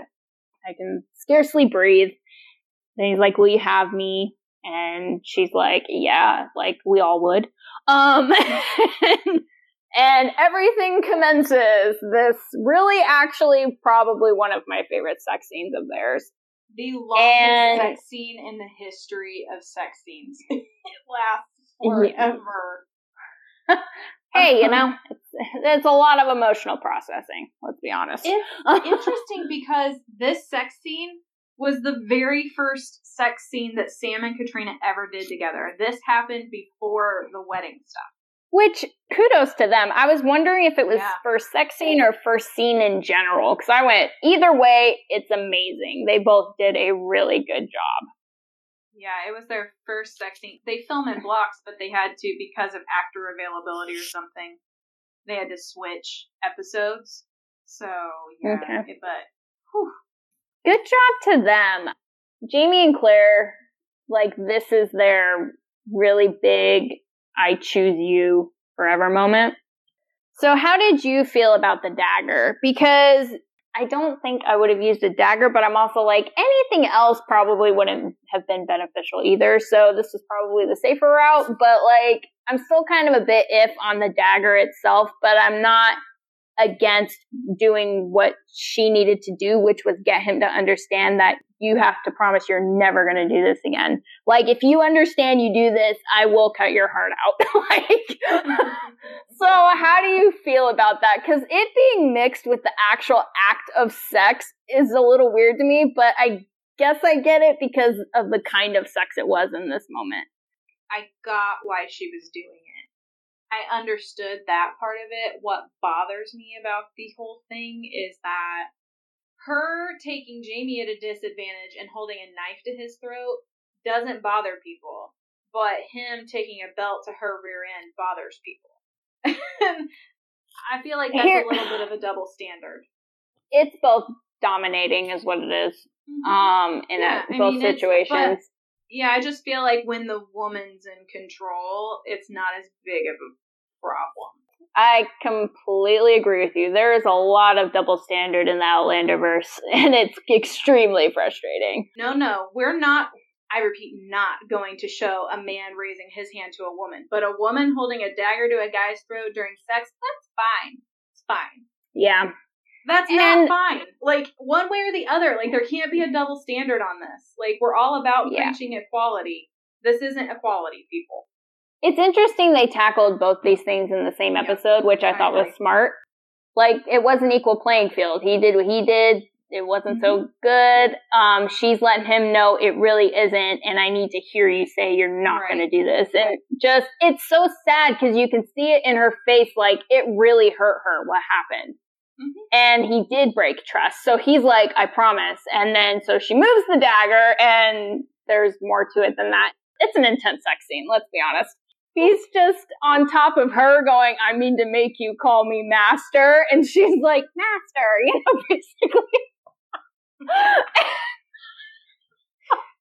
S1: I can scarcely breathe. And he's like, will you have me? And she's like, yeah, like we all would. Um, and everything commences. This really, actually, probably one of my favorite sex scenes of theirs.
S2: The longest
S1: And-
S2: sex scene in the history of sex scenes. it lasts
S1: Yeah. Hey, you know, it's, it's a lot of emotional processing. Let's be honest.
S2: It's interesting because this sex scene was the very first sex scene that Sam and Caitriona ever did together. This happened before the wedding stuff.
S1: Which kudos to them. I was wondering if it was
S2: Yeah.
S1: first sex scene or first scene in general. Because I went either way, it's amazing. They both did a really good job.
S2: Yeah, it was their first sex scene. They film in blocks, but they had to because of actor availability or something. They had to switch episodes. So yeah,
S1: Okay.
S2: it- but whew,
S1: Good job to them. Jamie and Claire, like this is their really big I choose you forever moment. So how did you feel about the dagger? Because I don't think I would have used a dagger, but I'm also like anything else probably wouldn't have been beneficial either. So this was probably the safer route, but like I'm still kind of a bit if on the dagger itself, but I'm not against doing what she needed to do, which was get him to understand that you have to promise you're never going to do this again. Like, if you understand you do this, I will cut your heart out. like, so how do you feel about that? Because it being mixed with the actual act of sex is a little weird to me, but I guess I get it because of the kind of sex it was in this moment.
S2: I got why she was doing it. I understood that part of it. What bothers me about the whole thing is that her taking Jamie at a disadvantage and holding a knife to his throat doesn't bother people. but him taking a belt to her rear end bothers people. I feel like that's
S1: Here-
S2: a little bit of a double standard.
S1: It's both dominating, is what it is. Um, in
S2: Yeah,
S1: a, both
S2: mean,
S1: situations.
S2: Yeah, I just feel like when the woman's in control, it's not as big of a problem.
S1: I completely agree with you. There is a lot of double standard in the Outlanderverse, and it's extremely frustrating.
S2: No, no, we're not. I repeat, not going to show a man raising his hand to a woman, but a woman holding a dagger to a guy's throat during sex. That's fine. It's fine.
S1: Yeah.
S2: That's
S1: And-
S2: not fine. Like one way or the other. Like there can't be a double standard on this. Like we're all about
S1: Yeah.
S2: preaching equality. This isn't equality, people.
S1: It's interesting they tackled both these things in the same episode, which I, thought was smart. Like it was an equal playing field. He did what he did. It wasn't so
S2: Mm-hmm.
S1: good. Um, she's letting him know it really isn't, and I need to hear you say you're not
S2: Right.
S1: going to do this. And just, it's so sad because you can see it in her face, like it really hurt her what happened.
S2: Mhm.
S1: And he did break trust. So he's like, I promise. And then so she moves the dagger, and there's more to it than that. It's an intense sex scene, let's be honest. He's just on top of her going, I mean to make you call me master. And she's like, master, you know, basically.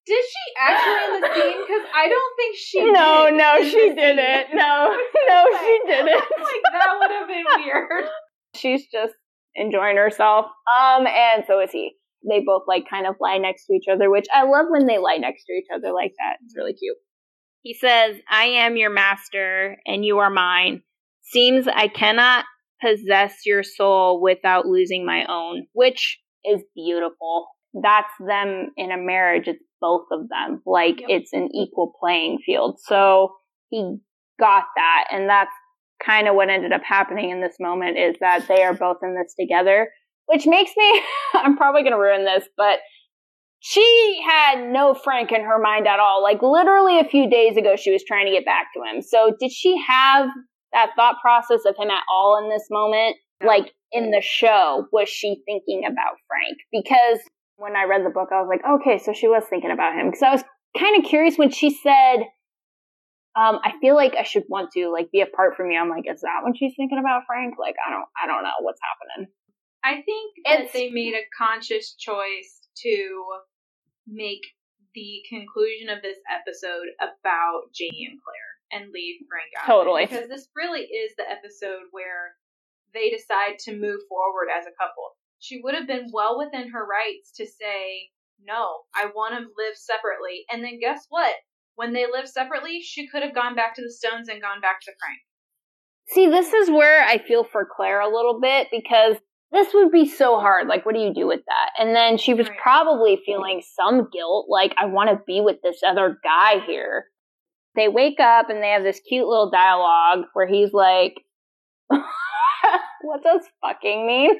S2: Did she actually in the scene? Because I don't think she.
S1: no,
S2: did
S1: no, she didn't. No, no, she didn't.
S2: like that would have been weird.
S1: She's just enjoying herself. Um, and so is he. They both like kind of lie next to each other, which I love when they lie next to each other like that. It's really cute. He says, I am your master and you are mine. Seems I cannot possess your soul without losing my own, which is beautiful. That's them in a marriage. It's both of them. Like
S2: Yep.
S1: it's an equal playing field. So he got that. And that's kind of what ended up happening in this moment is that they are both in this together, which makes me, I'm probably going to ruin this, but she had no Frank in her mind at all. Like literally a few days ago, she was trying to get back to him. So did she have that thought process of him at all in this moment? Like in the show, was she thinking about Frank? Because when I read the book, I was like, okay, so she was thinking about him. Because I was kind of curious when she said, um, I feel like I should want to like be apart from you. I'm like, is that when she's thinking about Frank? Like, I don't, I don't know what's happening.
S2: I think that
S1: It's-
S2: they made a conscious choice to make the conclusion of this episode about Jamie and Claire and leave Frank out.
S1: Totally.
S2: Because this really is the episode where they decide to move forward as a couple. She would have been well within her rights to say, no, I want to live separately. And then guess what? When they live separately, she could have gone back to the Stones and gone back to Frank.
S1: See, this is where I feel for Claire a little bit because this would be so hard. Like, what do you do with that? And then she was probably feeling some guilt. Like, I want to be with this other guy here. They wake up and they have this cute little dialogue where he's like, what does fucking mean?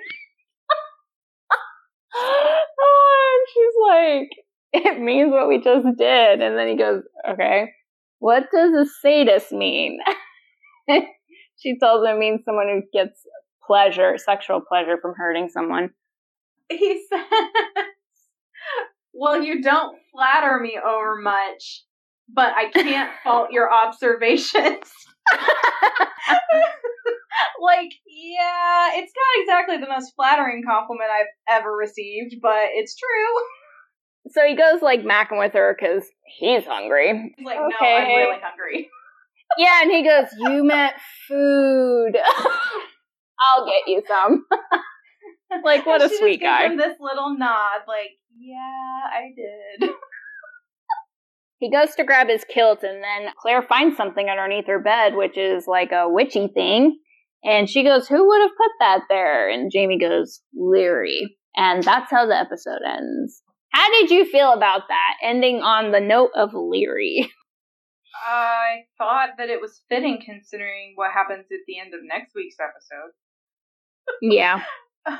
S1: oh, and she's like, it means what we just did. And then he goes, okay, what does a sadist mean? she tells him it means someone who gets pleasure, sexual pleasure from hurting someone.
S2: He says, Well, you don't flatter me over much, but I can't fault your observations. like, yeah, it's not exactly the most flattering compliment I've ever received, but it's true.
S1: So he goes like macking with her because he's hungry.
S2: He's like, No, I'm really hungry.
S1: Yeah, and he goes, You meant food. I'll get you some. like, what a sweet guy.
S2: him this little nod, like, Yeah, I did.
S1: He goes to grab his kilt, and then Claire finds something underneath her bed, which is like a witchy thing. And she goes, Who would have put that there? And Jamie goes, Laoghaire. And that's how the episode ends. How did you feel about that, ending on the note of Laoghaire?
S2: I thought that it was fitting considering what happens at the end of next week's episode.
S1: Yeah,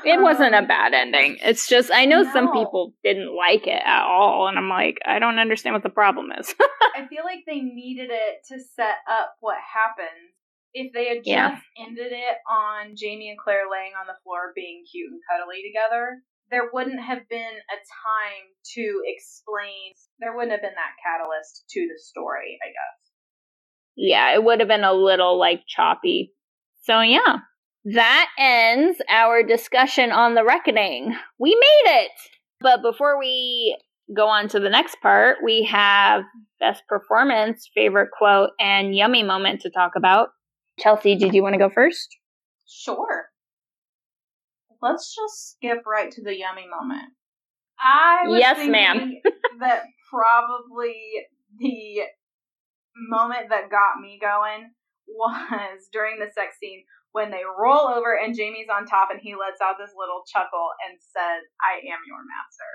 S1: it wasn't a
S2: Um,
S1: bad ending. It's just, I know some people didn't like it at all, and I'm like, I don't understand what the problem is.
S2: I feel like they needed it to set up what happens. If they had just
S1: Yeah.
S2: ended it on Jamie and Claire laying on the floor being cute and cuddly together, there wouldn't have been a time to explain. There wouldn't have been that catalyst to the story, I guess.
S1: Yeah, it would have been a little like choppy. So yeah, that ends our discussion on the reckoning. We made it. But before we go on to the next part, we have best performance, favorite quote, and yummy moment to talk about. Chelsea, did you want to go first?
S2: Sure. Let's just skip right to the yummy moment. I was
S1: Yes, ma'am.
S2: that probably the moment that got me going was during the sex scene when they roll over and Jamie's on top and he lets out this little chuckle and says, "I am your master."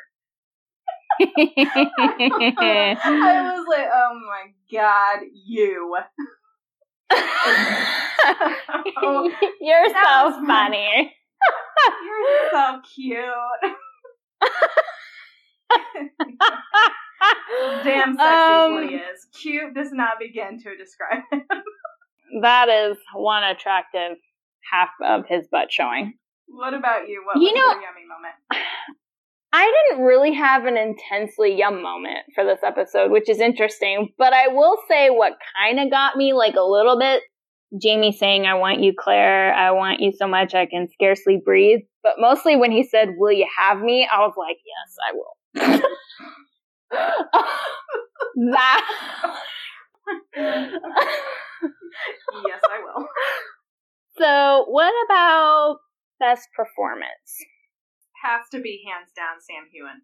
S2: I was like, "Oh my god, you!"
S1: You're so funny.
S2: You're so cute. Damn sexy is he
S1: Um,
S2: is. Cute does not begin to describe him.
S1: That is one attractive half of his butt showing.
S2: What about you? What
S1: You
S2: was
S1: know-
S2: your yummy moment?
S1: I didn't really have an intensely yum moment for this episode, which is interesting. But I will say what kind of got me like a little bit Jamie saying, I want you, Claire. I want you so much I can scarcely breathe. But mostly when he said, Will you have me? I was like, Yes, I will. that.
S2: yes, I will.
S1: So, what about best performance?
S2: Has to be hands down Sam Heughan.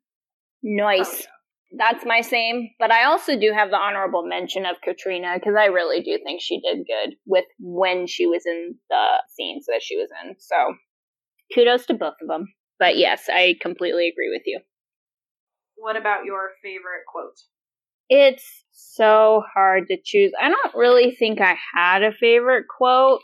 S1: Nice. Oh, That's my same, but I also do have the honorable mention of Caitriona because I really do think she did good with when she was in the scenes that she was in. So kudos to both of them. But yes, I completely agree with you.
S2: What about your favorite quote?
S1: It's so hard to choose. I don't really think I had a favorite quote.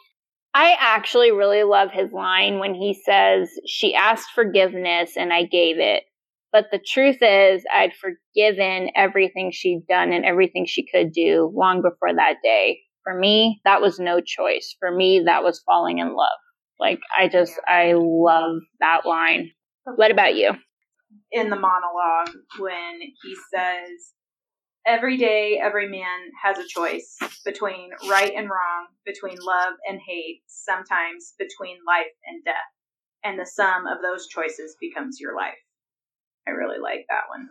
S1: I actually really love his line when he says, She asked forgiveness and I gave it. But the truth is, I'd forgiven everything she'd done and everything she could do long before that day. For me, that was no choice. For me, that was falling in love. Like, I just, I love that line. What about you?
S2: In the monologue, when he says, Every day, every man has a choice between right and wrong, between love and hate, sometimes between life and death. And the sum of those choices becomes your life. I really like that one.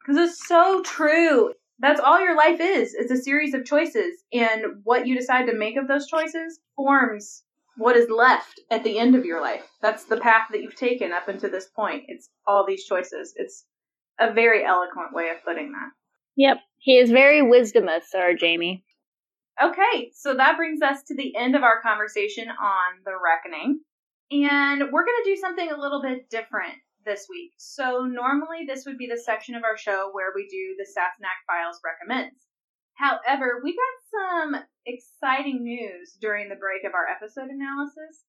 S2: Because it's so true. That's all your life is. It's a series of choices. And what you decide to make of those choices forms what is left at the end of your life. That's the path that you've taken up until this point. It's all these choices. It's a very eloquent way of putting that.
S1: Yep. He is very wisdomous, Sir Jamie.
S2: Okay, so that brings us to the end of our conversation on the reckoning. And we're going to do something a little bit different this week. So, normally this would be the section of our show where we do the Sassenach Files recommends. However, we got some exciting news during the break of our episode analysis.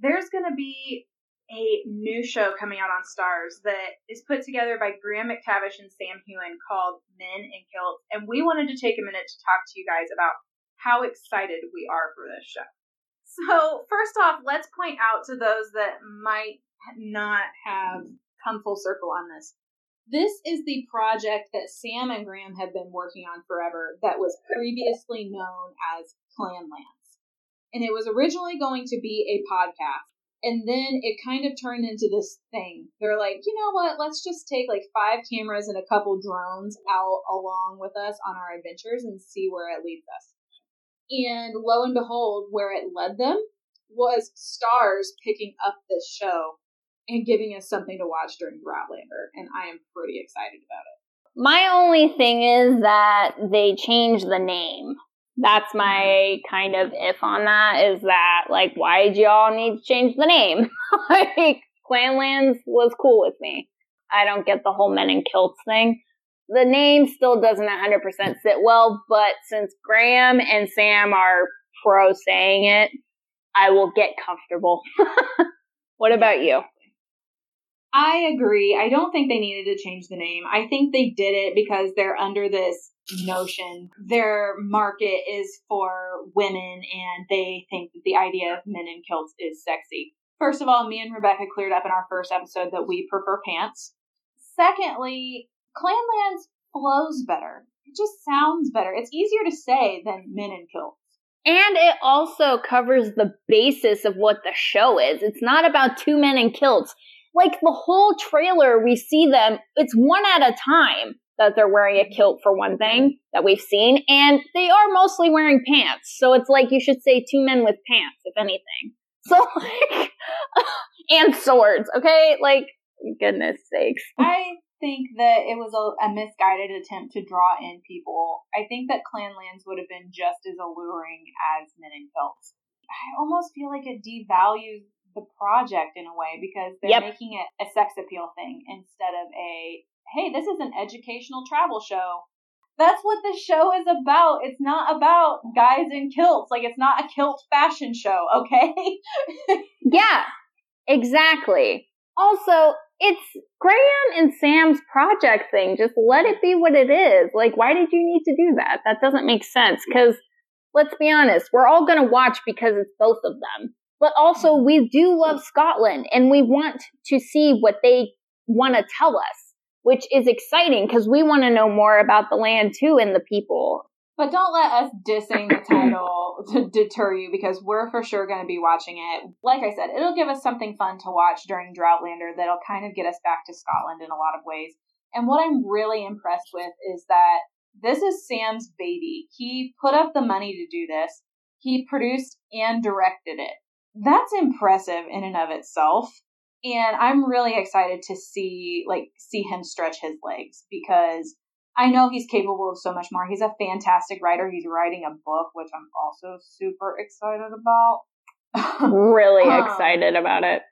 S2: There's going to be a new show coming out on Starz that is put together by Graham McTavish and Sam Heughan called Men in Kilts. And we wanted to take a minute to talk to you guys about how excited we are for this show. So, first off, let's point out to those that might not have come full circle on this. This is the project that Sam and Graham have been working on forever that was previously known as Clanlands. And it was originally going to be a podcast. And then it kind of turned into this thing. They're like, you know what? Let's just take like five cameras and a couple drones out along with us on our adventures and see where it leads us. And lo and behold, where it led them was Starz picking up this show and giving us something to watch during Droughtlander. And I am pretty excited about it.
S1: My only thing is that they changed the name. That's my kind of if on that is that like why do y'all need to change the name? like Clanlands was cool with me. I don't get the whole men in kilts thing. The name still doesn't 100% sit well, but since Graham and Sam are pro saying it, I will get comfortable. what about you?
S2: I agree. I don't think they needed to change the name. I think they did it because they're under this notion. Their market is for women and they think that the idea of men in kilts is sexy. First of all, me and Rebecca cleared up in our first episode that we prefer pants. Secondly, Clanlands flows better. It just sounds better. It's easier to say than men in kilts.
S1: And it also covers the basis of what the show is. It's not about two men in kilts. Like the whole trailer, we see them, it's one at a time that they're wearing a kilt for one thing that we've seen, and they are mostly wearing pants. So it's like you should say two men with pants, if anything. So like, and swords, okay? Like, goodness sakes.
S2: I think that it was a, a, misguided attempt to draw in people. I think that Clanlands would have been just as alluring as Men in Kilts. I almost feel like it devalues the project in a way because they're yep. making it a sex appeal thing instead of a hey, this is an educational travel show. That's what the show is about. It's not about guys in kilts. Like it's not a kilt fashion show, okay?
S1: yeah. Exactly. Also, it's Graham and Sam's project thing. Just let it be what it is. Like, why did you need to do that? That doesn't make sense. Because let's be honest, we're all going to watch because it's both of them. But also, we do love Scotland and we want to see what they want to tell us, which is exciting because we want to know more about the land too and the people.
S2: But don't let us dissing the title deter you because we're for sure going to be watching it. Like I said, it'll give us something fun to watch during Droughtlander that'll kind of get us back to Scotland in a lot of ways. And what I'm really impressed with is that this is Sam's baby. He put up the money to do this. He produced and directed it. That's impressive in and of itself. And I'm really excited to see like see him stretch his legs because I know he's capable of so much more. He's a fantastic writer. He's writing a book, which I'm also super excited about.
S1: really um, excited about it.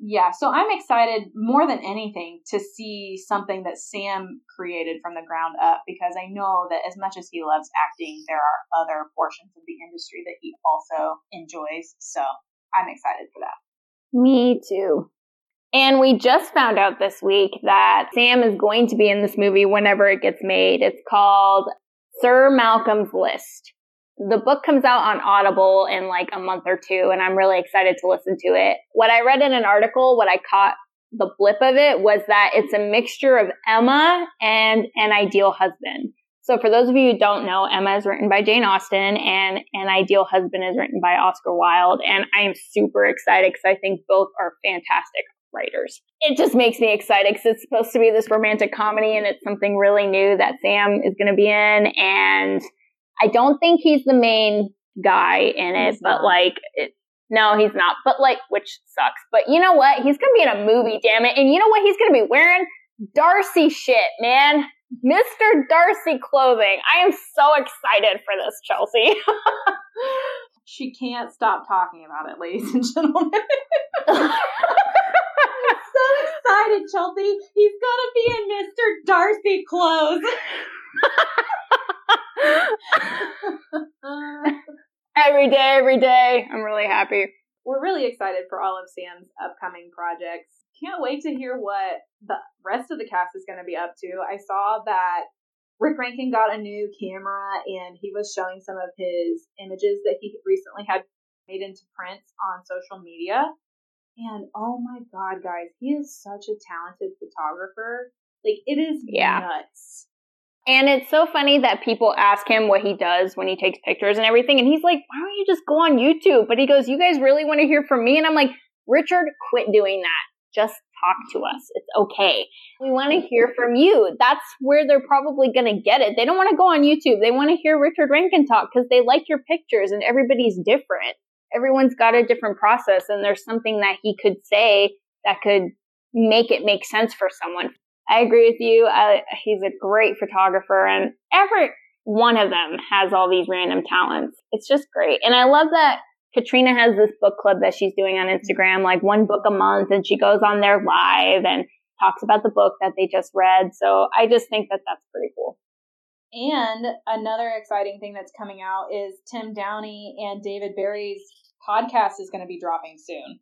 S2: Yeah, so I'm excited more than anything to see something that Sam created from the ground up because I know that as much as he loves acting, there are other portions of the industry that he also enjoys. So I'm excited for that.
S1: Me too. And we just found out this week that Sam is going to be in this movie whenever it gets made. It's called Sir Malcolm's List. The book comes out on Audible in like a month or two, and I'm really excited to listen to it. What I read in an article, what I caught the blip of it was that it's a mixture of Emma and an ideal husband. So for those of you who don't know, Emma is written by Jane Austen and An Ideal Husband is written by Oscar Wilde. And I am super excited because I think both are fantastic writers. It just makes me excited because it's supposed to be this romantic comedy and it's something really new that Sam is going to be in. And I don't think he's the main guy in it, he's but not. like, it, no, he's not. But like, which sucks. But you know what? He's going to be in a movie, damn it. And you know what he's going to be wearing? Darcy shit, man. Mr. Darcy clothing. I am so excited for this, Chelsea.
S2: she can't stop talking about it, ladies and gentlemen excited, Chelsea. He's gonna be in Mr. Darcy clothes.
S1: every day, every day. I'm really happy.
S2: We're really excited for all of Sam's upcoming projects. Can't wait to hear what the rest of the cast is going to be up to. I saw that Rick Rankin got a new camera and he was showing some of his images that he recently had made into prints on social media. And oh my god, guys, he is such a talented photographer. Like it is yeah. nuts.
S1: And it's so funny that people ask him what he does when he takes pictures and everything. And he's like, why don't you just go on YouTube? But he goes, you guys really want to hear from me? And I'm like, Richard, quit doing that. Just talk to us. It's okay. We want to hear from you. That's where they're probably going to get it. They don't want to go on YouTube. They want to hear Richard Rankin talk because they like your pictures and everybody's different everyone's got a different process and there's something that he could say that could make it make sense for someone. I agree with you. I, he's a great photographer and every one of them has all these random talents. It's just great. And I love that Caitriona has this book club that she's doing on Instagram, like one book a month, and she goes on there live and talks about the book that they just read. So I just think that that's pretty cool.
S2: And another exciting thing that's coming out is Tim Downie and David Berry's podcast is going to be dropping soon.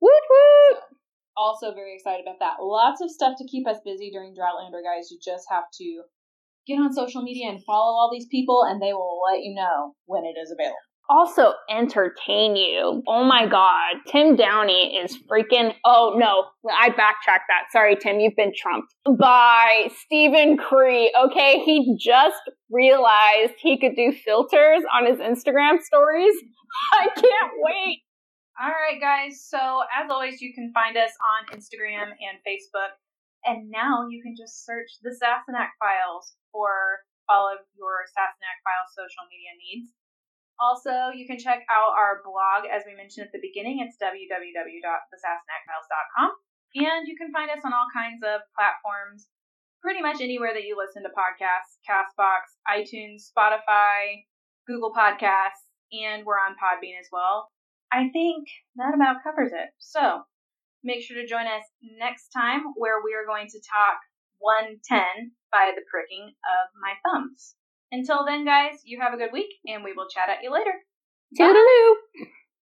S1: Woot woot!
S2: Also, very excited about that. Lots of stuff to keep us busy during Droughtlander, guys. You just have to get on social media and follow all these people, and they will let you know when it is available.
S1: Also entertain you. Oh my God. Tim Downie is freaking, oh no, I backtracked that. Sorry, Tim, you've been trumped by Stephen Cree. Okay. He just realized he could do filters on his Instagram stories. I can't wait.
S2: All right, guys. So, as always, you can find us on Instagram and Facebook. And now you can just search the Sassenach Files for all of your Sassenach Files social media needs. Also, you can check out our blog, as we mentioned at the beginning. It's www.thesassenachfiles.com. And you can find us on all kinds of platforms, pretty much anywhere that you listen to podcasts Castbox, iTunes, Spotify, Google Podcasts, and we're on Podbean as well. I think that about covers it. So make sure to join us next time where we are going to talk 110 by the pricking of my thumbs. Until then, guys, you have a good week and we will chat at you later.
S1: Toodaloo!